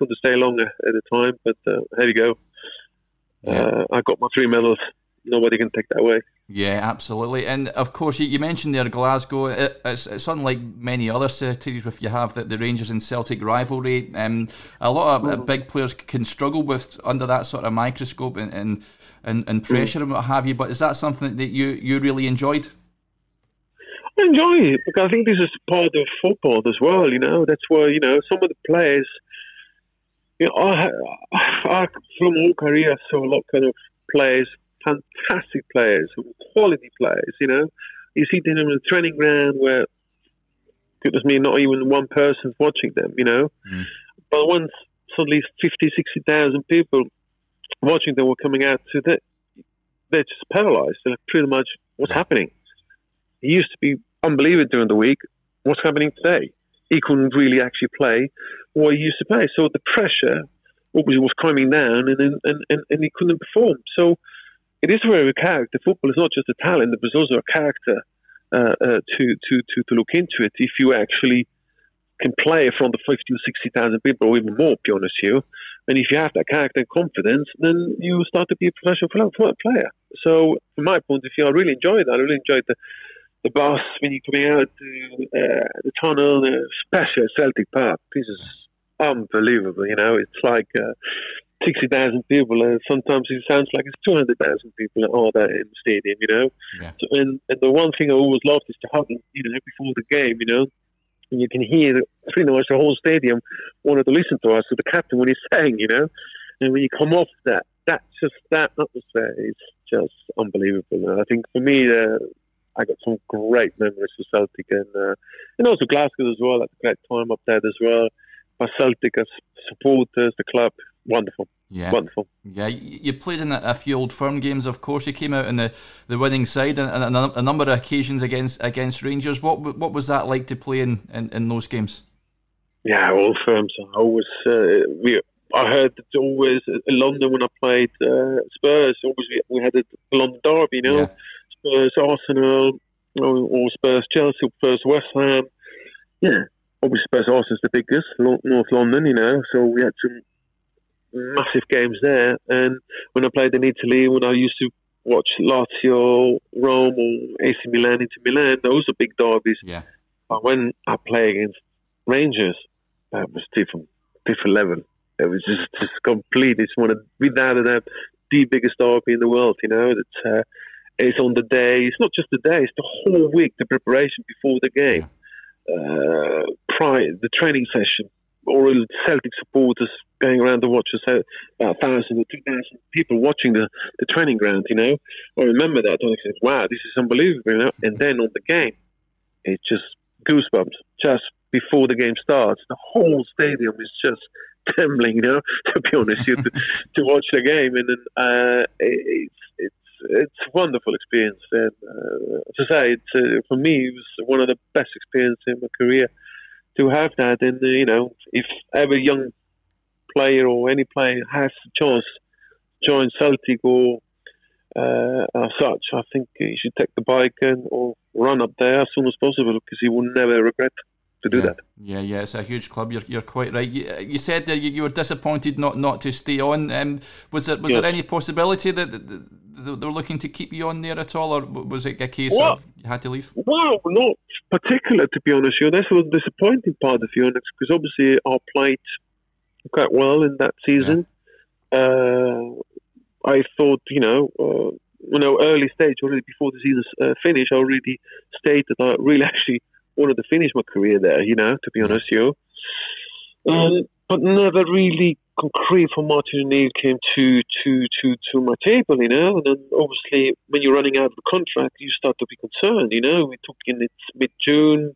Speaker 2: couldn't stay longer at a time, but uh, there you go. Yeah. Uh, I got my three medals. Nobody can take that away.
Speaker 1: Yeah, absolutely. And of course, you, you mentioned there Glasgow. It, it's, it's unlike many other cities if you have the, the Rangers and Celtic rivalry. Um, a lot of mm. big players can struggle with under that sort of microscope and, and, and, and pressure mm. and what have you. But is that something that you, you really enjoyed?
Speaker 2: I enjoy it because I think this is part of football as well. You know, that's where you know some of the players. You know, I, I from all career saw a lot kind of players fantastic players, quality players. You know, you see them in the training ground where, goodness me, not even one person's watching them. You know, mm. but once suddenly 50, 60,000 people watching them were coming out to that, they're just paralyzed. They're pretty much what's happening. He used to be unbelievable during the week. What's happening today? He couldn't really actually play what he used to play. So the pressure obviously was coming down, and and, and, and he couldn't perform. So it is very a character. Football is not just a talent, but it's also a character uh, uh, to, to, to, to look into it. If you actually can play in front of 50 or 60,000 people, or even more, to be honest with you, and if you have that character and confidence, then you start to be a professional player. So, from my point of view, I really enjoyed that. I really enjoyed the, the bus when you're coming out to uh, the tunnel, especially at Celtic Park. This is unbelievable, you know. It's like uh, 60,000 people, and sometimes it sounds like it's 200,000 people are there in the stadium, you know. Yeah. So, and, and the one thing I always loved is to hug, you know, before the game, you know. And you can hear pretty much the whole stadium wanted to listen to us, to the captain when he's saying, you know. And when you come off that, that just that atmosphere is just unbelievable. And I think for me, uh, I got some great memories of Celtic and uh, and also Glasgow as well. Had a great time up there as well. My Celtic as supporters, the club, wonderful. Yeah, wonderful.
Speaker 1: Yeah, you played in a few old firm games. Of course, you came out in the, the winning side and a, a number of occasions against against Rangers. What what was that like to play in, in, in those games?
Speaker 2: Yeah, old firms. I always uh, we. I heard that always in London when I played uh, Spurs. Always we, we had a London derby, you know, yeah. Spurs Arsenal, or Spurs Chelsea, Spurs West Ham. Yeah, obviously Spurs Arsenal's the biggest, North London, you know. So we had some massive games there. And when I played in Italy, when I used to watch Lazio, Rome, or AC Milan Inter Milan, those are big derbies.
Speaker 1: Yeah.
Speaker 2: But when I play against Rangers, that was different, different level. It was just, just complete. It's one of, without a doubt, the biggest derby in the world. You know, that uh, it's on the day. It's not just the day; it's the whole week, the preparation before the game, yeah. Uh, prior the training session, or Celtic supporters going around to watch us, about a thousand or two thousand people watching the, the training ground. You know, I remember that. I said, "Wow, this is unbelievable!" You know? And then on the game, it's just goosebumps. Just before the game starts, the whole stadium is just trembling. You know, to be honest, you to, to watch the game, and then uh, it's it's a wonderful experience. And uh, to say, it's uh, for me, it was one of the best experiences in my career to have that. And uh, you know, if every young player or any player has a chance to join Celtic or uh, as such, I think he should take the bike and or run up there as soon as possible because he will never regret to do
Speaker 1: yeah.
Speaker 2: that.
Speaker 1: Yeah, yeah, it's a huge club. You're, you're quite right. You, you said that you, you, were disappointed not, not to stay on. Um, was there was there any possibility that, that, they're looking to keep you on there at all, or was it a case well, of you had to leave?
Speaker 2: Well, not particular to be honest. You, know, that's the disappointing part of you, because obviously I played quite well in that season. Yeah. Uh, I thought, you know, uh, you know, early stage already before the season uh, finished, I already stated I really actually wanted to finish my career there. You know, to be honest, you. Um, but never really concrete for Martin O'Neill came to, to, to, to my table, you know. And then obviously, when you're running out of the contract, you start to be concerned, you know. We took in it's mid June,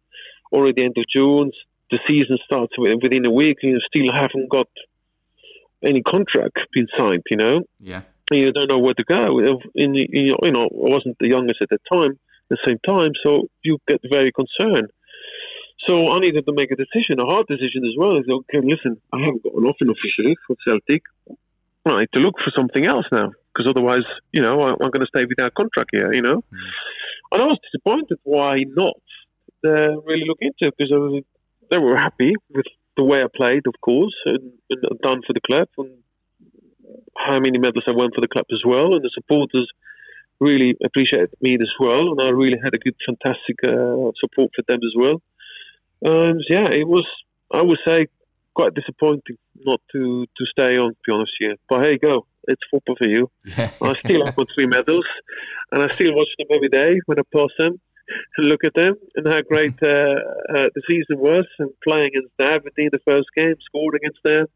Speaker 2: already end of June the season starts within a week and you still haven't got any contract been signed. You know,
Speaker 1: yeah,
Speaker 2: you don't know where to go. In, you know, I wasn't the youngest at the time. At the same time, so you get very concerned. So I needed to make a decision, a hard decision as well. Is okay, listen, I haven't got an offer officially for Celtic. I need to look for something else now because otherwise, you know, I, am going to stay without contract here. You know, mm. and I was disappointed. Why not uh, really look into it because they were happy with the way I played, of course, and, and done for the club, and how many medals I won for the club as well, and the supporters really appreciated me as well, and I really had a good, fantastic uh, support for them as well. And yeah, it was, I would say, quite disappointing not to to stay on. To be honest, here, but hey, go, it's football for you. I still have got three medals, and I still watch them every day when I pass them to look at them and how great uh, uh, the season was and playing against Aberdeen the first game, scored against them,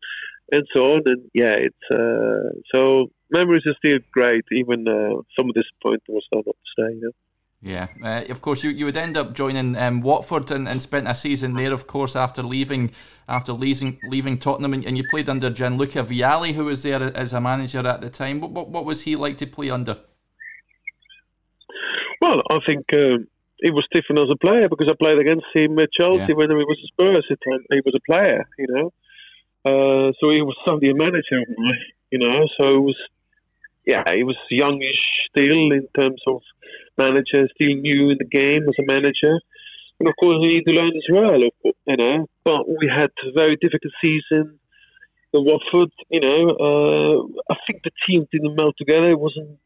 Speaker 2: and so on. And yeah, it's uh, so memories are still great, even uh, some of this point was not to stay. You know?
Speaker 1: Yeah, uh, of course you, you would end up joining um, Watford and, and spent a season there, of course, after leaving after leaving leaving Tottenham, and, and you played under Gianluca Vialli, who was there as a manager at the time. What what, what was he like to play under?
Speaker 2: Well, I think um, he was different as a player because I played against him at Chelsea yeah. when he was at Spurs. He was a player, you know. Uh, so he was suddenly a manager, you know. So it was, yeah, he was youngish still in terms of manager, still new in the game as a manager. And of course, we need to learn as well, you know. But we had a very difficult season. The Watford, you know, uh, I think the team didn't meld together. It wasn't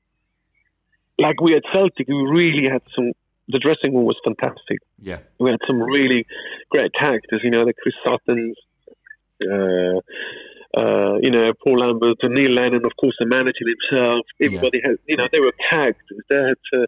Speaker 2: like we at Celtic. We really had some the dressing room was fantastic.
Speaker 1: Yeah,
Speaker 2: we had some really great characters. You know, the Chris Suttons, uh, uh, you know, Paul Lambert and Neil Lennon, of course, the manager himself. Everybody yeah. had, you know, they were tagged. They had uh,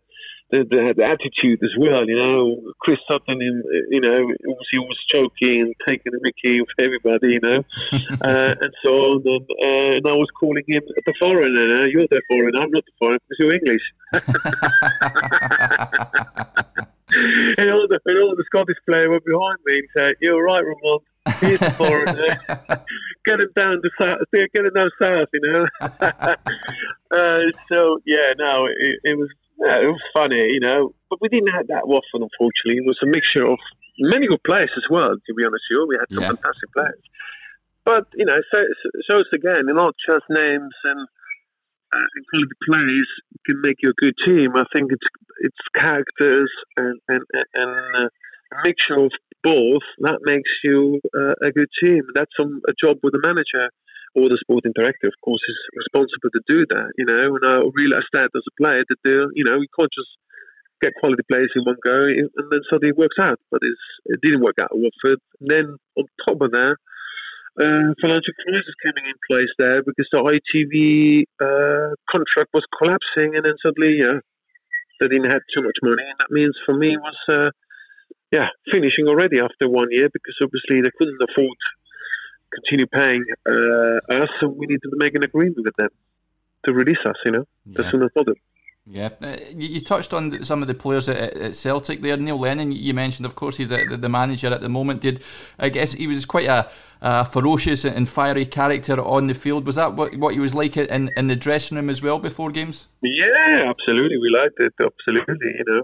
Speaker 2: the, the, the, attitude as well. You know, Chris Sutton, in, you know, was he was choking and taking the mickey of everybody, you know, uh, and so on. And, uh, and, I was calling him the foreigner. You're the foreigner. I'm not the foreigner because you're English. and, all the, and all the Scottish players were behind me and said, "You're right, Ramon." The foreigner. get him down to south. Get him down south, you know. uh, so yeah, no, it, it was yeah, it was funny, you know. But we didn't have that often, unfortunately. It was a mixture of many good players as well, to be honest with you. We had some yeah. fantastic players. But, you know, so, so it's again, not just names and, uh, and quality players can make you a good team. I think it's it's characters and, and, and uh, a mixture of both that makes you uh, a good team. That's a job with the manager or the sporting director, of course, is responsible to do that. You know, and I realised that as a player that you know you can't just get quality players in one go and then suddenly it works out. But it didn't work out at Watford. And then on top of that, uh, financial crisis coming in place there because the ITV uh, contract was collapsing, and then suddenly, yeah, they didn't have too much money, and that means for me was. Yeah, finishing already after one year because obviously they couldn't afford continue paying uh, us, so we need to make an agreement with them to release us, you know, yeah. as soon as possible.
Speaker 1: Yeah, uh, you, touched on some of the players at, at, Celtic there. Neil Lennon, you mentioned, of course, he's the, the manager at the moment. Did I guess he was quite a, a, ferocious and fiery character on the field? Was that what, what he was like in, in the dressing room as well before games?
Speaker 2: Yeah, absolutely. We liked it. Absolutely, you know.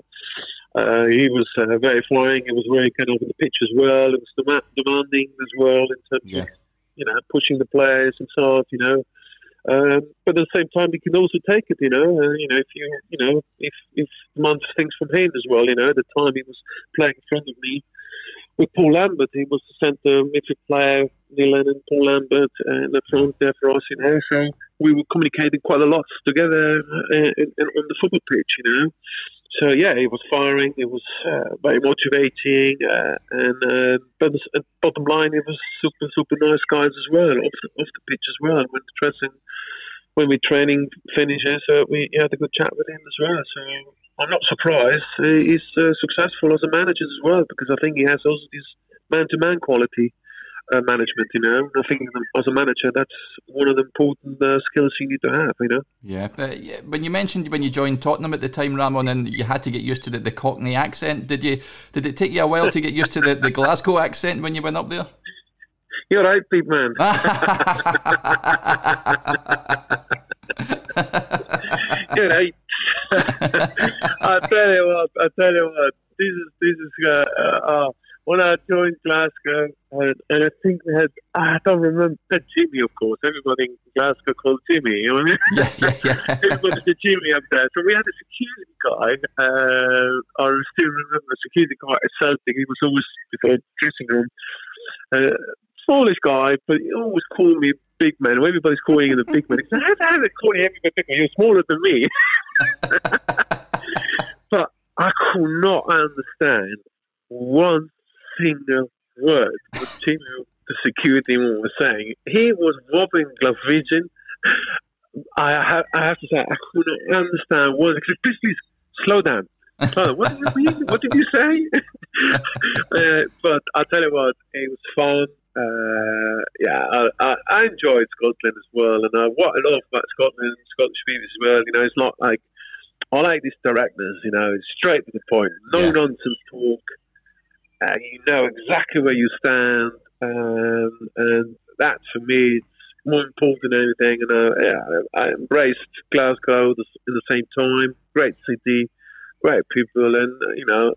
Speaker 2: Uh, he was uh, very flying. He was very kind of on the pitch as well. It was demanding as well in terms yeah. of you know, pushing the players and so on, you know. Um, but at the same time, he can also take it, you know. Uh, you know, if you, you know, if if demands things from him as well, you know. At the time, he was playing in front of me with Paul Lambert. He was the centre midfield player, Neil Lennon, Paul Lambert, and the front there for us, you know. We were communicating quite a lot together uh, on the football pitch, you know so yeah, it was firing. It was uh, very motivating, uh, and uh, but the bottom line, it was super super nice guys as well off the, off the pitch as well. When the dressing, when we training finishes, uh, we had a good chat with him as well. So I'm not surprised he's uh, successful as a manager as well because I think he has also this man to man quality uh, management. You know, I think as a manager, that's one of the important uh, skills you need to have. You know.
Speaker 1: Yeah, but when you mentioned when you joined Tottenham at the time, Ramon, and you had to get used to the, the Cockney accent, did you? Did it take you a while to get used to the, the Glasgow accent when you went up there?
Speaker 2: You're right, big man. You're right. I tell you what. I tell you what. This is this is uh, uh, when I joined Glasgow, and, and, I think we had, I don't remember, Jimmy, of course. Everybody in Glasgow called Jimmy, you know what I mean?
Speaker 1: Yeah, yeah, yeah.
Speaker 2: Everybody said Jimmy up there. So we had a security guy, uh, I still remember a security guy at Celtic. He was always before dressing room. Uh, smallish guy, but he always called me big man. Everybody's calling him the big man. He said, how they call you everybody big man? You're smaller than me. but I could not understand one single word what Timo, the security man, was saying. He was robbing Glaswegian. I have, I have to say, I couldn't understand what. Please, please, slow down. Slow down. What did you mean? What did you say? uh, but I tell you what, it was fun. Uh, yeah, I, I, I, enjoyed Scotland as well, and uh, what I love about Scotland, and Scottish people as well. You know, it's not like I like this directness. You know, it's straight to the point, no yeah. nonsense talk uh, you know exactly where you stand, um, and that for me it's more important than anything. And uh, yeah, I embraced Glasgow in the same time. Great city, great people, and uh, you know,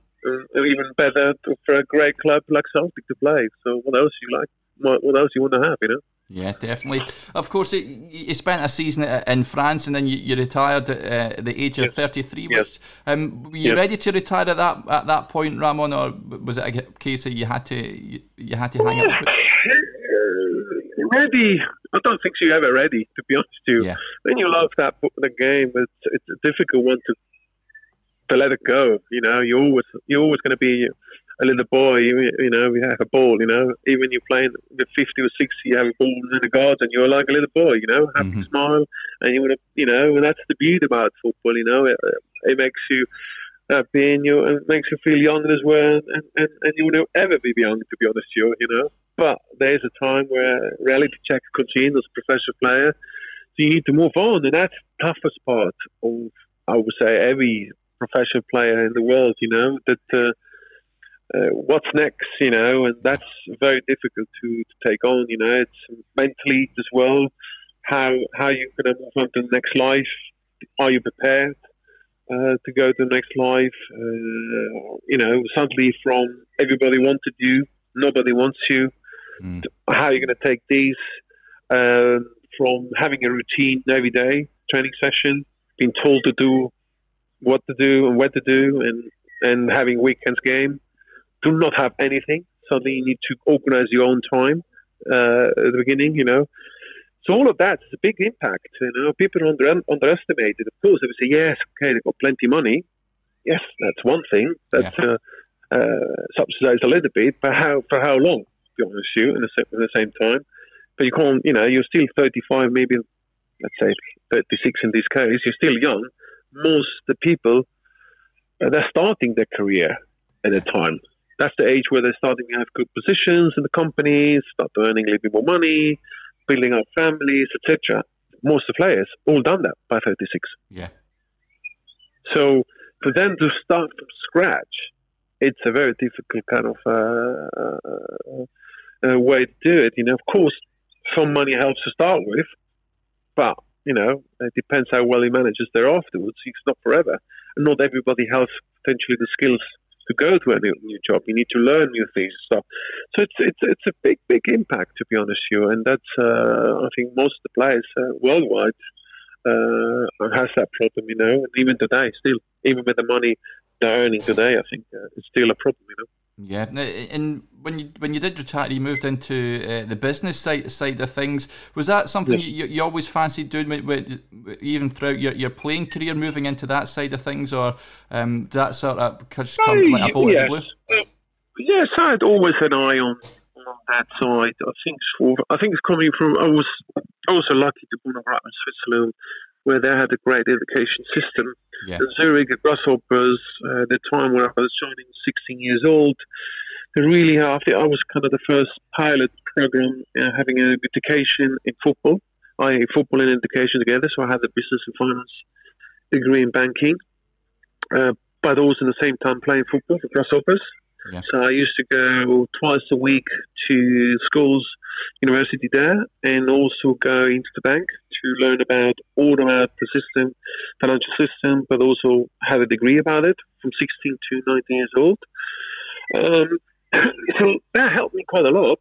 Speaker 2: even better for a great club like Celtic to play. So what else you like? What, what else you want to have? You know.
Speaker 1: Yeah, definitely. Of course, you spent a season in France and then you, retired at uh, the age of yes. 33.
Speaker 2: Yes.
Speaker 1: Which, um, were you yes. ready to retire at that at that point, Ramon, or was it a case that you had to you, you had to hang up?
Speaker 2: ready? I don't think you're ever ready. To be honest with you, yeah. when you love that the game, it's it's a difficult one to to let it go. You know, you always you're always going to be a little boy, you, you know, we have a ball, you know, even you're playing with 50 or 60, you have a ball in the garden, you're like a little boy, you know, happy mm-hmm. smile, and you want to, you know, and that's the beauty about football, you know, it, it makes you happy and you, it makes you feel young as well, and, and, and you will never ever be young, to be honest with you, you know. But there's a time where reality check continues as a professional player, so you need to move on, and that's the toughest part of, I would say, every professional player in the world, you know, that. Uh, uh, what's next, you know, and that's very difficult to, to take on, you know. It's mentally as well. How how you going to move on to the next life? Are you prepared uh, to go to the next life? Uh, you know, suddenly from everybody wanted you, nobody wants you. Mm. How are you going to take these um, from having a routine every day training session, being told to do what to do and where to do, and and having weekends game do not have anything. Suddenly you need to organize your own time uh, at the beginning, you know. So all of that is a big impact. You know, people under, underestimate it. Of course, they would say, "Yes, okay, they've got plenty of money." Yes, that's one thing. That's yeah. uh, uh, subsidized a little bit, but how for how long? To be honest, with you, in the, at the same time, but you can't. You know, you're still 35, maybe let's say 36 in this case. You're still young. Most the people uh, they're starting their career at a time that's the age where they're starting to have good positions in the companies, start earning a little bit more money, building up families, etc. Most of the players all done that by 36.
Speaker 1: Yeah.
Speaker 2: So for them to start from scratch, it's a very difficult kind of uh, uh, uh, way to do it. You know, of course, some money helps to start with, but you know, it depends how well he manages there afterwards. It's not forever, and not everybody has potentially the skills to go to a new, new job. You need to learn new things and stuff. So it's it's it's a big big impact to be honest with you, and that's uh, I think most of the players uh, worldwide uh, has that problem, you know, and even today still, even with the money they're earning today, I think uh, it's still a problem, you know.
Speaker 1: Yeah, and when you when you did retire, you moved into uh, the business side side of things. Was that something yeah. you, you always fancied doing, with, with, even throughout your, your playing career, moving into that side of things, or um, did that sort of just come like a bolt yes. blue?
Speaker 2: Uh, yes, I had always an eye on, on that side. I think for, I think it's coming from. I was also lucky to born and brought in Switzerland, where they had a great education system. Yeah. The Zurich Grasshoppers, uh, the time where I was joining, 16 years old, really, I think I was kind of the first pilot program uh, having an education in football. I football and education together, so I had the business and finance degree in banking, uh, but also in the same time playing football for Grasshoppers. Yeah. So I used to go twice a week to schools university there and also go into the bank to learn about all about the system, financial system, but also have a degree about it from 16 to 19 years old. Um, so that helped me quite a lot.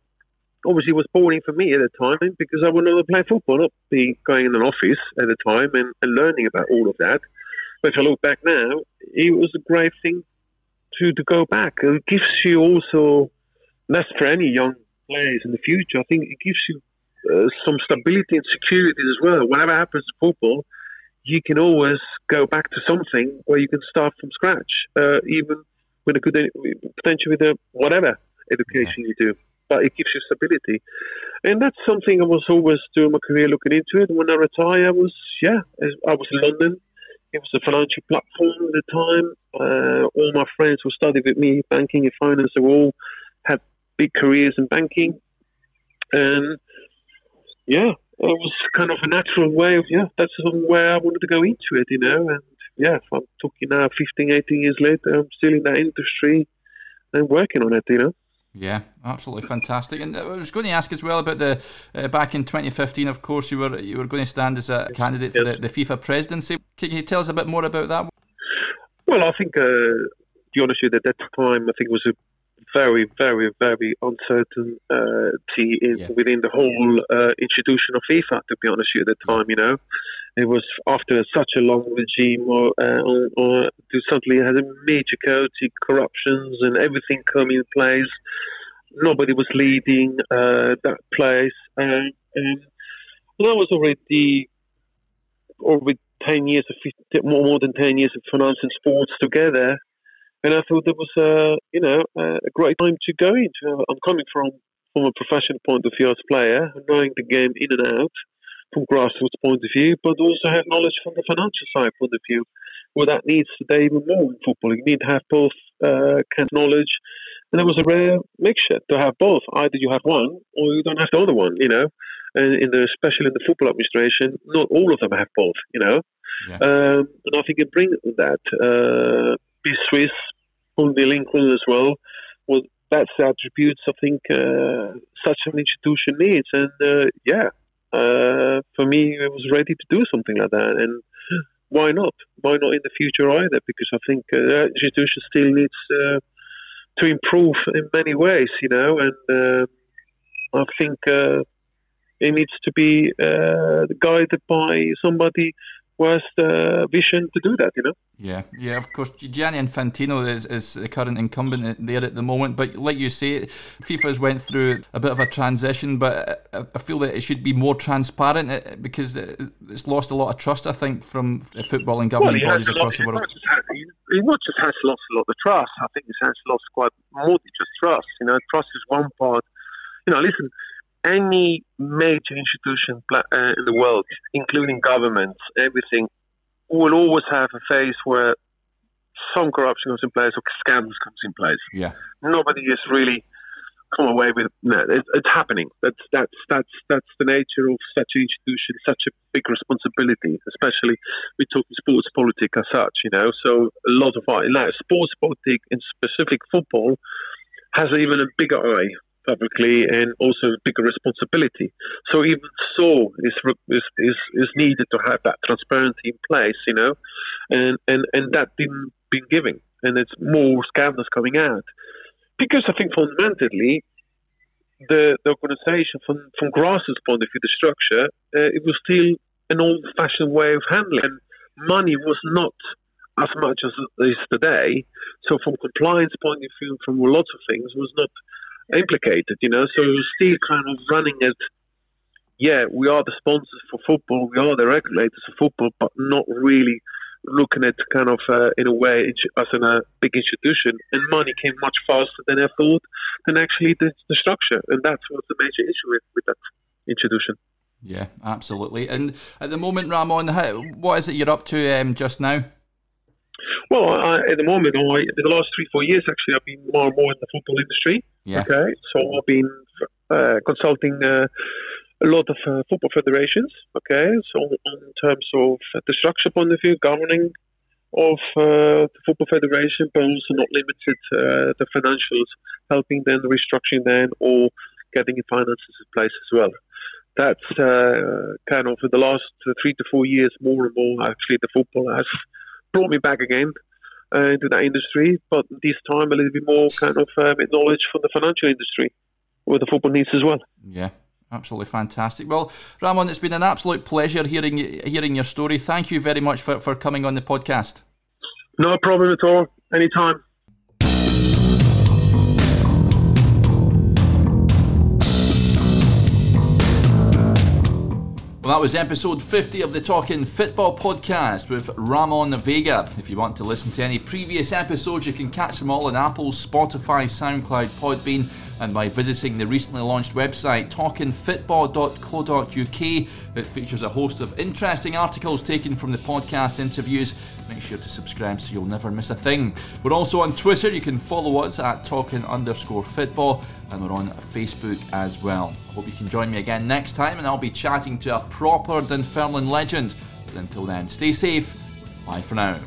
Speaker 2: Obviously, it was boring for me at the time because I wanted to play football, not be going in an office at the time and, and learning about all of that. But if I look back now, it was a great thing to, to go back. It gives you also, that's for any young players in the future, I think it gives you uh, some stability and security as well. Whatever happens to football, you can always go back to something where you can start from scratch, uh, even with a good potential with a whatever education you do. But it gives you stability, and that's something I was always doing my career looking into it. When I retire, I was yeah, I was in London. It was a financial platform at the time. Uh, all my friends who studied with me, banking and finance, they all had big careers in banking, and yeah, it was kind of a natural way of yeah, that's where I wanted to go into it, you know, and yeah, I'm talking now 15, 18 years later, I'm still in that industry and working on it, you know.
Speaker 1: Yeah, absolutely fantastic. And I was going to ask as well about the uh, back in 2015. Of course, you were you were going to stand as a candidate for yes. the, the, FIFA presidency. Can you tell us a bit more about that?
Speaker 2: Well, I think uh, to be honest with you, at that time, I think it was a very, very, very uncertainty uh, yeah. within the whole uh, institution of FIFA. To be honest with you, at the time, you know, it was after such a long regime, or, uh, or, or suddenly had a major chaotic corruptions and everything come in place. Nobody was leading uh, that place, and, and that was already already ten years of more, more than ten years of finance and sports together. And I thought it was, uh, you know, a great time to go into. I'm coming from from a professional point of view as a player, knowing the game in and out from grassroots point of view, but also have knowledge from the financial side point of view. Well, that needs today even more in football. You need to have both uh, kind of knowledge, and it was a rare mixture to have both. Either you have one, or you don't have the other one. You know, and in the especially in the football administration, not all of them have both. You know, yeah. um, and I think it brings that. Uh, be Swiss, multilingual as well. Well, that's the attributes I think uh, such an institution needs. And uh, yeah, uh, for me, I was ready to do something like that. And why not? Why not in the future either? Because I think uh, that institution still needs uh, to improve in many ways, you know. And uh, I think it needs to be guided by somebody was the uh, vision to do that, you know.
Speaker 1: Yeah, yeah, of course. Gianni Infantino is, is the current incumbent uh, there at the moment, but like you say, FIFA's went through a bit of a transition, but uh, I feel that it should be more transparent uh, because it's lost a lot of trust, I think, from football and governing well, bodies across the world.
Speaker 2: He not just has lost a lot of trust, I think he has lost quite more than just trust. You know, trust is one part. You know, listen, any major institution uh, in the world, including governments, everything, will always have a phase where some corruption comes in place or scams comes in place.
Speaker 1: Yeah.
Speaker 2: Nobody is really come away with no, it, it's happening. That's that's that's that's the nature of such an institution, such a big responsibility, especially we talk sports politics as such, you know. So a lot of our now sports politics in specific football has even a bigger eye publicly and also bigger responsibility. So even so, is is is, needed to have that transparency in place, you know, and and and that didn't been given, and it's more scandals coming out because I think fundamentally. The, the organization, from from grassroots point of view, the structure, uh, it was still an old-fashioned way of handling. And money was not as much as it is today. So, from compliance point of view, from lots of things, was not implicated, you know. So we're still kind of running it. Yeah, we are the sponsors for football, we are the regulators of football, but not really looking at kind of uh, in a way as in a big institution. And money came much faster than I thought than actually the, the structure, and that's what's the major issue with, with that institution.
Speaker 1: Yeah, absolutely. And at the moment, Ramon, what is it you're up to um, just now?
Speaker 2: Well, I, at the moment, I, in the last three, four years, actually, I've been more and more in the football industry.
Speaker 1: Yeah.
Speaker 2: Okay, so I've been uh, consulting uh, a lot of uh, football federations. Okay, so in terms of the structure point of view, governing of uh, the football federation, but also not limited uh, the financials, helping them restructuring them or getting your finances in place as well. That's uh, kind of for the last three to four years, more and more actually, the football has brought me back again uh, into that industry, but this time a little bit more kind of um, knowledge from the financial industry, where the football needs as well.
Speaker 1: Yeah, absolutely fantastic. Well, Ramon, it's been an absolute pleasure hearing hearing your story. Thank you very much for, for coming on the podcast.
Speaker 2: No problem at all. Anytime.
Speaker 1: Well, that was episode 50 of the Talking Football podcast with Ramon Vega. If you want to listen to any previous episodes, you can catch them all on Apple, Spotify, SoundCloud, Podbean, and by visiting the recently launched website talkingfootball.co.uk. It features a host of interesting articles taken from the podcast interviews. Make sure to subscribe so you'll never miss a thing. We're also on Twitter. You can follow us at talking underscore football, and we're on Facebook as well. I hope you can join me again next time, and I'll be chatting to a proper Dunfermline legend. But until then, stay safe. Bye for now.